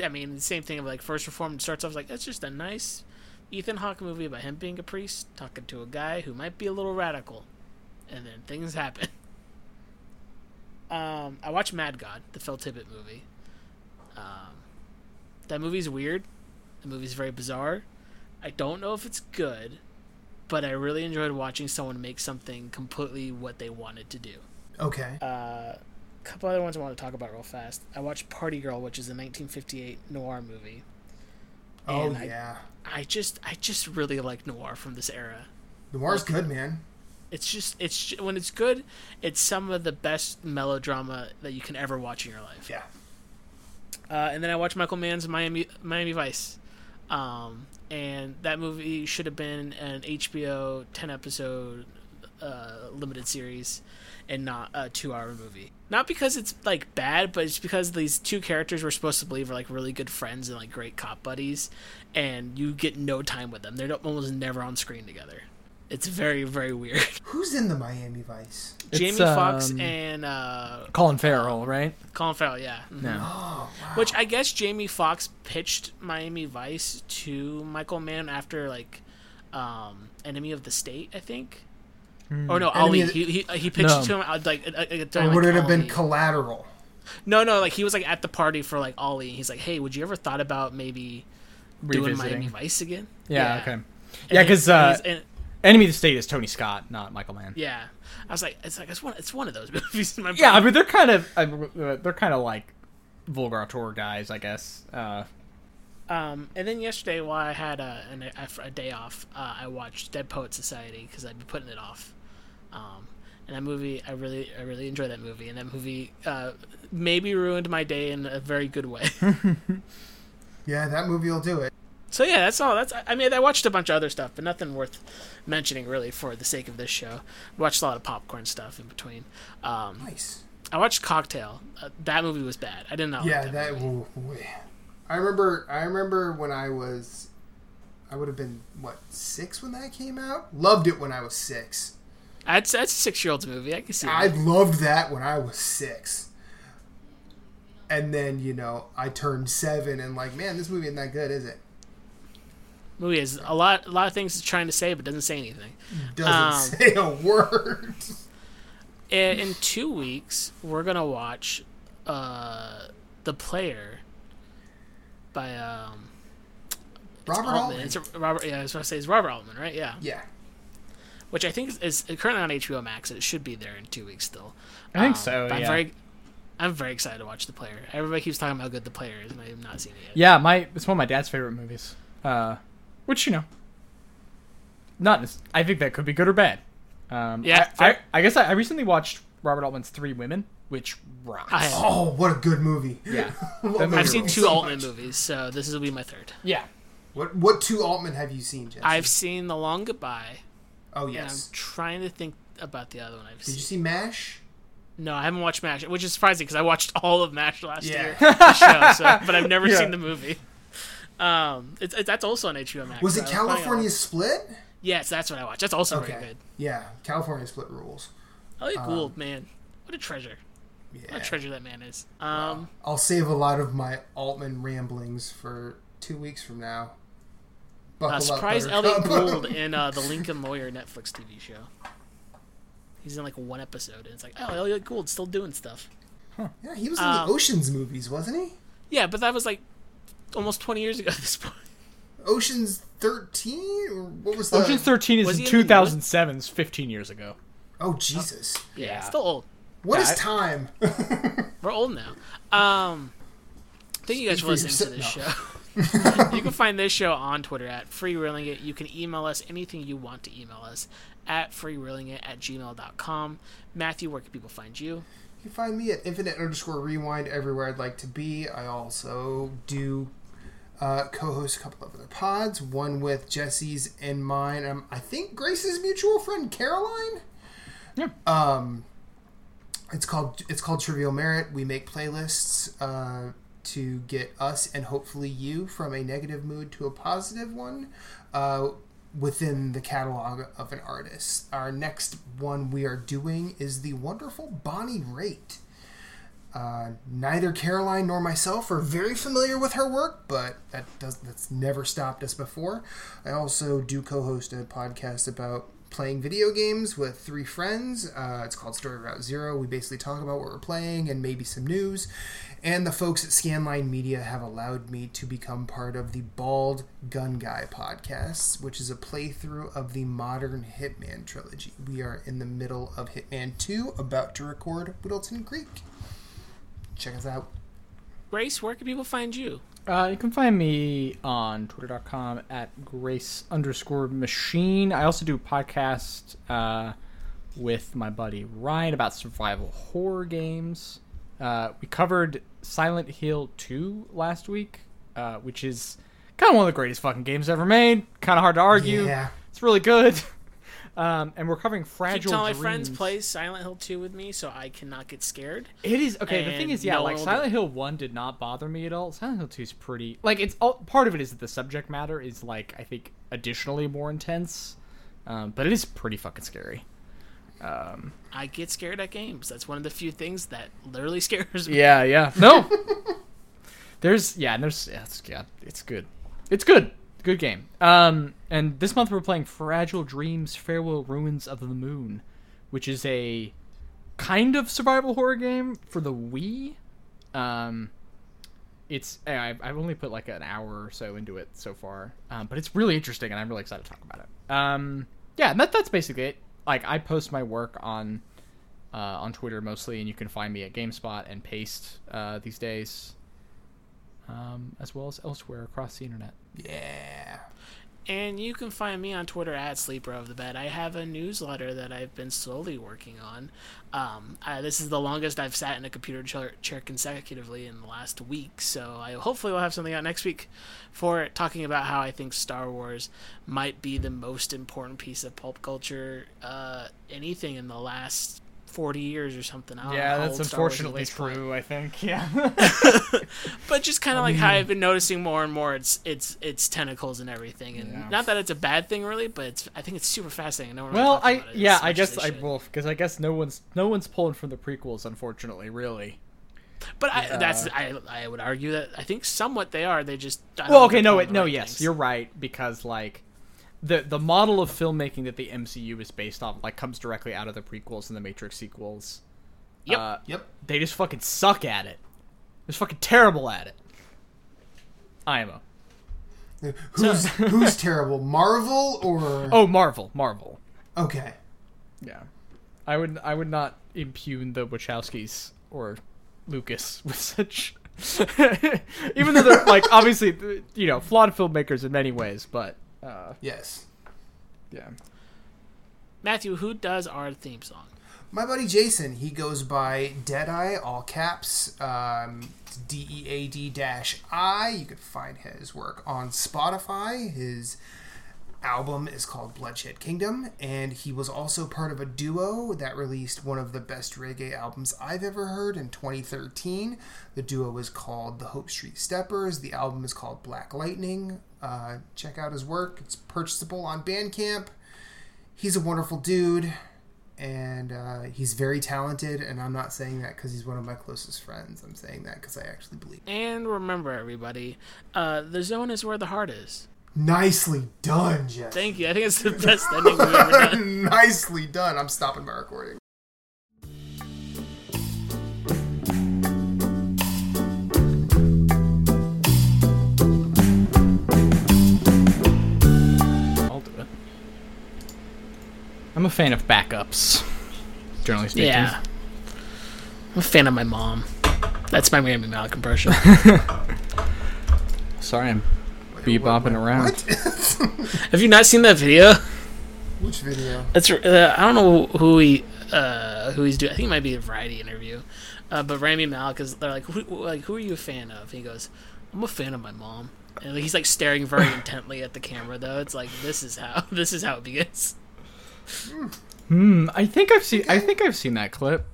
I- I mean, the same thing of like First Reformed starts off like that's just a nice Ethan Hawke movie about him being a priest talking to a guy who might be a little radical, and then things [LAUGHS] happen. Um, I watched Mad God, the Phil Tippett movie. Um, that movie's weird. The movie's very bizarre. I don't know if it's good, but I really enjoyed watching someone make something completely what they wanted to do Okay. a couple other ones I want to talk about real fast. I watched Party Girl, which is a 1958 noir movie. Oh and I- yeah. I just, I just really like noir from this era. Noir's good, man. It's just, it's when it's good, it's some of the best melodrama that you can ever watch in your life. Yeah. Uh, and then I watched Michael Mann's Miami Miami Vice, um, and that movie should have been an HBO 10 episode uh, limited series, and not a two hour movie. Not because it's like bad, but it's because these two characters we're supposed to believe are like really good friends and like great cop buddies, and you get no time with them. They're almost never on screen together. It's very very weird. [LAUGHS] Who's in the Miami Vice? It's, Jamie Foxx um, and uh, Colin Farrell, right? Colin Farrell, yeah. Mhm. No. Oh wow. Which I guess Jamie Foxx pitched Miami Vice to Michael Mann after like um, Enemy of the State, I think. Or no, Enemy Ali. He, he he pitched No. it to him uh, like uh, uh, Or would like, it have been Collateral? no, no, like he was like at the party for like Ali. And he's like, "Hey, would you ever thought about maybe doing Revisiting. Miami Vice again?" Yeah, okay. And Yeah, because uh, and- Enemy of the State is Tony Scott, not Michael Mann. yeah, I was like, it's like it's one, it's one of those [LAUGHS] movies. In my Yeah, I mean they're kind of uh, they're kind of like vulgar auteur guys, I guess. Uh, Um, and then yesterday, while I had a, an, a, a day off, uh, I watched Dead Poet Society because I'd been putting it off. Um, and that movie, I really, I really enjoyed that movie, and that movie uh, maybe ruined my day in a very good way. [LAUGHS] Yeah, that movie will do it. so yeah, that's all. That's I mean, I watched a bunch of other stuff, but nothing worth mentioning really for the sake of this show. Watched a lot of popcorn stuff in between. Um, Nice. I watched Cocktail. Uh, that movie was bad. I did not. Know. Yeah, like that. movie. Ooh, ooh. I remember. I remember when I was. I would have been what six when that came out. Loved it when I was six. That's that's a six year old's movie. I can see. I that. loved that when I was six. And then you know I turned seven and like, man, this movie isn't that good, is it? movie is a lot, a lot of things it's trying to say, but doesn't say anything. Doesn't Um, [LAUGHS] say a word. in, two weeks we're gonna watch uh the player by um Robert Altman. Altman. It's Robert. Yeah, I was gonna say it's Robert Altman, right? Yeah, Yeah. Which I think is, is currently on HBO Max. and It should be there in two weeks still. I think Um, so. but I'm yeah. very, I'm very excited to watch the player. Everybody keeps talking about how good the player is, and I have not seen it yet. Yeah, my it's one of my dad's favorite movies. Uh, which you know, not. as- I think that could be good or bad. Um, Yeah, I, I. I guess I, I recently watched Robert Altman's Three Women, which rocks. I. Oh, what a good movie. Yeah, [LAUGHS] Love That that movie I've seen two so Altman much. movies, so this will be my third. yeah. What what two Altman have you seen, Jesse? I've seen The Long Goodbye, oh and I'm yes. trying to think about the other one I've Did seen. you see MASH? No, I haven't watched MASH, which is surprising because I watched all of MASH last Yeah. year, the show, so, [LAUGHS] but I've never Yeah. seen the movie. Um, it's, it's that's also on HBO Max. Was it I'm planning California Split? Yes, that's what I watched. That's also Okay. very good. Yeah, California Split rules. Elliot Gould, man, what a treasure! What a treasure that man is. Um, I'll save a lot of my Altman ramblings for two weeks from now. Buckle uh, up, surprise Elliot Gould [LAUGHS] in uh, the Lincoln Lawyer Netflix TV show. He's in like one episode, and it's like, oh, Elliot Gould's still doing stuff. yeah, he was in Um, the Ocean's movies, wasn't he? Yeah, but that was like almost twenty years ago at this point. Ocean's Thirteen, or what was the? Ocean's Thirteen is Was in he in the 2007. 15 years ago. Oh Jesus! Yeah, Yeah. still old. What is I- time? [LAUGHS] We're old now. Um, thank you guys for Speak for listening to this yourself. show. [LAUGHS] [LAUGHS] you can find this show on Twitter at freewheeling it. You can email us anything you want to email us at freereelingit at gmail.com. Matthew, where can people find you? You can find me at infinite underscore rewind everywhere I'd like to be. I also do uh, co-host a couple of other pods. One with Jesse's and mine. Um, I think Grace's mutual friend Caroline. Yeah. Um, it's called it's called Trivial Merit. We make playlists. Uh, to get us and hopefully you from a negative mood to a positive one uh, within the catalog of an artist. Our next one we are doing is the wonderful Bonnie Raitt. Uh, neither Caroline nor myself are very familiar with her work, but that does that's never stopped us before. I also do co-host a podcast about playing video games with three friends. Uh, it's called Story Route Zero. We basically talk about what we're playing and maybe some news. And the folks at Scanline Media have allowed me to become part of the Bald Gun Guy podcast, which is a playthrough of the modern Hitman trilogy. We are in the middle of Hitman 2, about to record Whittleton Creek. Check us out. Grace, where can people find you? Uh, you can find me on twitter.com at grace underscore machine. I also do a podcast uh, with my buddy Ryan about survival horror games. Uh, we covered Silent Hill 2 last week, uh, which is kind of one of the greatest fucking games ever made. Kind of hard to argue. Yeah. It's really good. [LAUGHS] Um, and we're covering Keep Fragile telling my Dreams. friends play Silent Hill 2 with me so I cannot get scared. It is okay. The thing is, yeah, no like Silent do- Hill One did not bother me at all. Silent Hill Two is pretty. Like it's all part of it is that the subject matter is like I think additionally more intense, um, but it is pretty fucking scary. Um, I get scared at games. That's one of the few things that literally [LAUGHS] scares me. yeah, yeah. No, there's yeah, and there's yeah, it's, yeah, it's good. It's good. Good game. Um, and this month we're playing Fragile Dreams: Farewell Ruins of the Moon, which is a kind of survival horror game for the Wii. Um, it's I've, I've only put like an hour or so into it so far, um, but it's really interesting, and I'm really excited to talk about it. Um, yeah, and that, that's basically it. Like I post my work on uh, on Twitter mostly, and you can find me at GameSpot and Paste uh, these days, um, as well as elsewhere across the internet. Yeah. And you can find me on Twitter at Sleeper of the Bed. I have a newsletter that I've been slowly working on. Um, uh, this is the longest I've sat in a computer chair, chair consecutively in the last week, so I hopefully will have something out next week for talking about how I think Star Wars might be the most important piece of pulp culture, uh, anything in the last 40 years or something. I don't know how old Star Wars is at this point. I think. Yeah. [LAUGHS] but just kind of like how I've been noticing more and more its its its tentacles and everything, and Yeah. not that it's a bad thing really, but it's I think it's super fascinating. No really well, talks I yeah, I guess I will because I guess no one's no one's pulling from the prequels, unfortunately. Really. But I, that's I I would argue that I think somewhat they are. They just Well, okay, no, it, no, yes, things. you're right because like the the model of filmmaking that the MCU is based off like comes directly out of the prequels and the Matrix sequels. Yep. Uh, Yep. they just fucking suck at it. They're fucking terrible at it. IMO. [LAUGHS] Who's who's terrible? Marvel or Oh, Marvel, Marvel. okay? Yeah, I would I would not impugn the Wachowskis or Lucas [LAUGHS] with such. [LAUGHS] Even though they're like obviously you know flawed filmmakers in many ways, but uh, Yes. yeah. Matthew, who does our theme song? My buddy Jason, he goes by Deadeye, all caps, um, D E A D dash I. You can find his work on Spotify. His album is called Bloodshed Kingdom, and he was also part of a duo that released one of the best reggae albums I've ever heard in 2013. The duo is called the Hope Street Steppers. The album is called Black Lightning. Uh, check out his work, it's purchasable on Bandcamp. He's a wonderful dude and uh, he's very talented. And I'm not saying that because he's one of my closest friends. I'm saying that because I actually believe. it. And remember, everybody, uh, the zone is where the heart is. Nicely done, Jeff. Thank you. I think it's the best ending we've ever done. [LAUGHS] Nicely done. I'm stopping my recording. I'm a fan of backups. Generally speaking. Yeah. I'm a fan of my mom. That's my Rami Malek impression. [LAUGHS] Sorry, I'm bebopping around. What? [LAUGHS] Have you not seen that video? Which video? That's uh, I don't know who he uh, who he's doing. I think it might be a variety interview. Uh, but Rami Malek is they're like who, like who are you a fan of? And he goes, I'm a fan of my mom. And he's like staring very [LAUGHS] intently at the camera though. It's like this is how this is how it begins. Hmm. I think I've seen. I think I've seen that clip.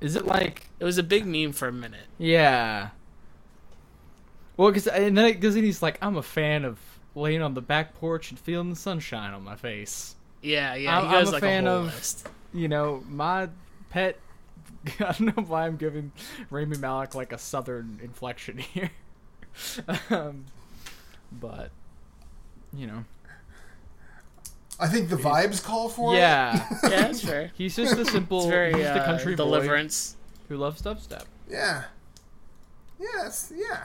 Is it like? It was a big meme for a minute. Yeah. Well, because and then because he's like, I'm a fan of laying on the back porch and feeling the sunshine on my face. Yeah, yeah. I'm- he goes I'm a like fan a of- list. You know, my pet. [LAUGHS] I don't know why I'm giving Rami Malek like a southern inflection [LAUGHS] here, um, but you know, I think the vibes call for it. yeah, [LAUGHS] Yeah, that's fair. he's just a simple. It's very he's the uh, country boy deliverance. who loves dubstep. Yeah. Yes, yeah.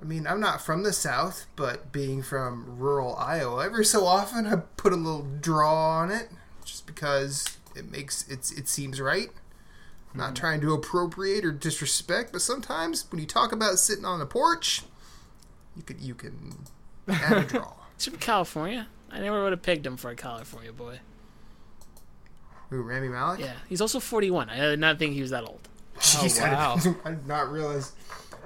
I mean, I'm not from the South, but being from rural Iowa, every so often I put a little draw on it just because it makes it's it seems right. I'm Not trying to appropriate or disrespect, but sometimes when you talk about sitting on the porch, you could you can add a draw. [LAUGHS] He's from California. I never would have picked him for a California boy. Who, Rami Malek? Yeah, he's also 41. I did not think he was that old. [LAUGHS] Jeez, I, wow. did, [LAUGHS] I did not realize.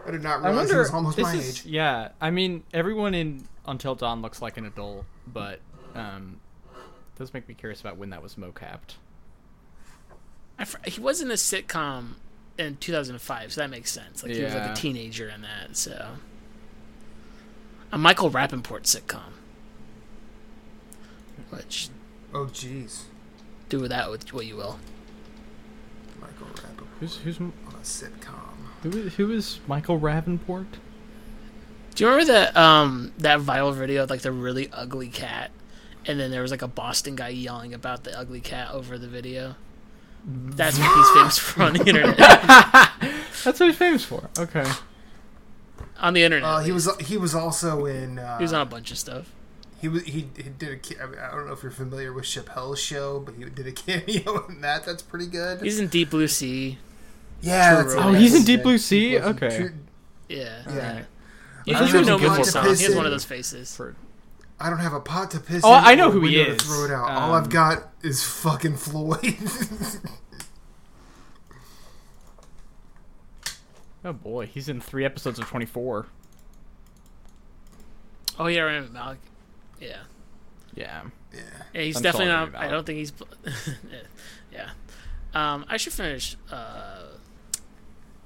I did not I realize he was almost this my is- age. Yeah, I mean, everyone in Until Dawn looks like an adult, but um, it does make me curious about when that was mocapped. I fr- he was in a sitcom in 2005, so that makes sense. Like he was like a teenager in that. So a Michael Rappaport sitcom, which Oh, jeez. do with that with what you will. Michael Rappaport Who's who's on a sitcom. who is, who is Michael Rappaport? Do you remember that um that viral video of like the really ugly cat, and then there was like a Boston guy yelling about the ugly cat over the video? That's what he's famous for on the [LAUGHS] internet. [LAUGHS] That's what he's famous for. Okay. on the internet. Uh, he was he was also in. Uh, he was on a bunch of stuff. He was he, he did a. ca- I, mean, I don't know if you're familiar with Chappelle's show, but he did a [LAUGHS] cameo in that. That's pretty good. He's in Deep Blue Sea. yeah, that's Oh, he's in Deep. Blue Sea? He was in Okay. True- Yeah, Yeah. Alright. You, I you know have a pot Google to Song. He has one of those faces. For I don't have a pot to piss. Oh, in I know who he window to is. throw it out. All Um, I've got is fucking Floyd. [LAUGHS] oh boy, he's in three episodes of Twenty Four. Oh yeah, Rami Malek. Yeah, Yeah. yeah. yeah. He's I'm definitely not. I don't think he's. [LAUGHS] yeah. Um, I should finish uh,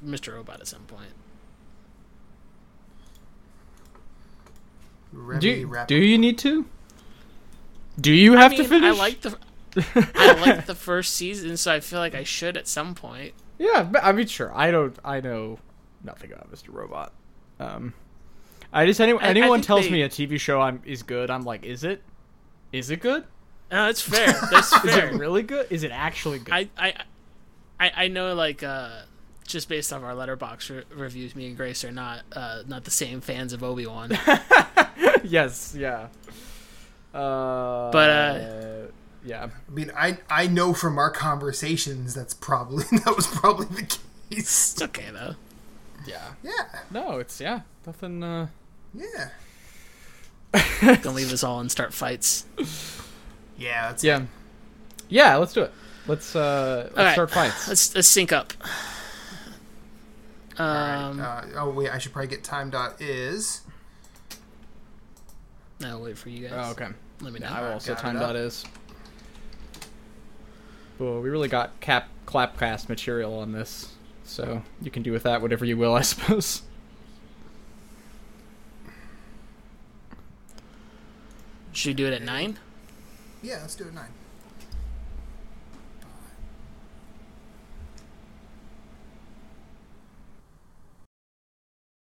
Mr. Robot at some point. Remy Do Rappaport. do you need to? Do you have I mean, to finish? I like the. I like the first season, so I feel like I should at some point. Yeah, I mean, sure. I don't. I know nothing about Mr. Robot. Um, I just any, I- I anyone think tells they- me a TV show I'm is good. I'm like, is it? Is it good? No, that's fair. That's [LAUGHS] Is it really good? Is it actually good? I, I, I, I know like uh, just based off our Letterboxd re- reviews, me and Grace are not uh, not the same fans of Obi Wan. [LAUGHS] yes. Yeah. Uh, But, uh, yeah. I mean, I I know from our conversations that's probably [LAUGHS] that was probably the case. it's okay though. Yeah. Yeah, No, it's yeah. Nothing. Uh, yeah, [LAUGHS] Gonna leave us all and start fights. yeah. That's yeah. Yeah. Let's do it. Let's uh, let's All right. start fights. Let's let's sync up. Um, Uh, oh wait, I should probably get time dot is. no, wait for you guys. Oh, okay. Let me know. I will also time dot is. Well, we really got cap clapcast material on this, so you can do with that whatever you will, I suppose. Should we do it at nine? Yeah, let's do it at nine.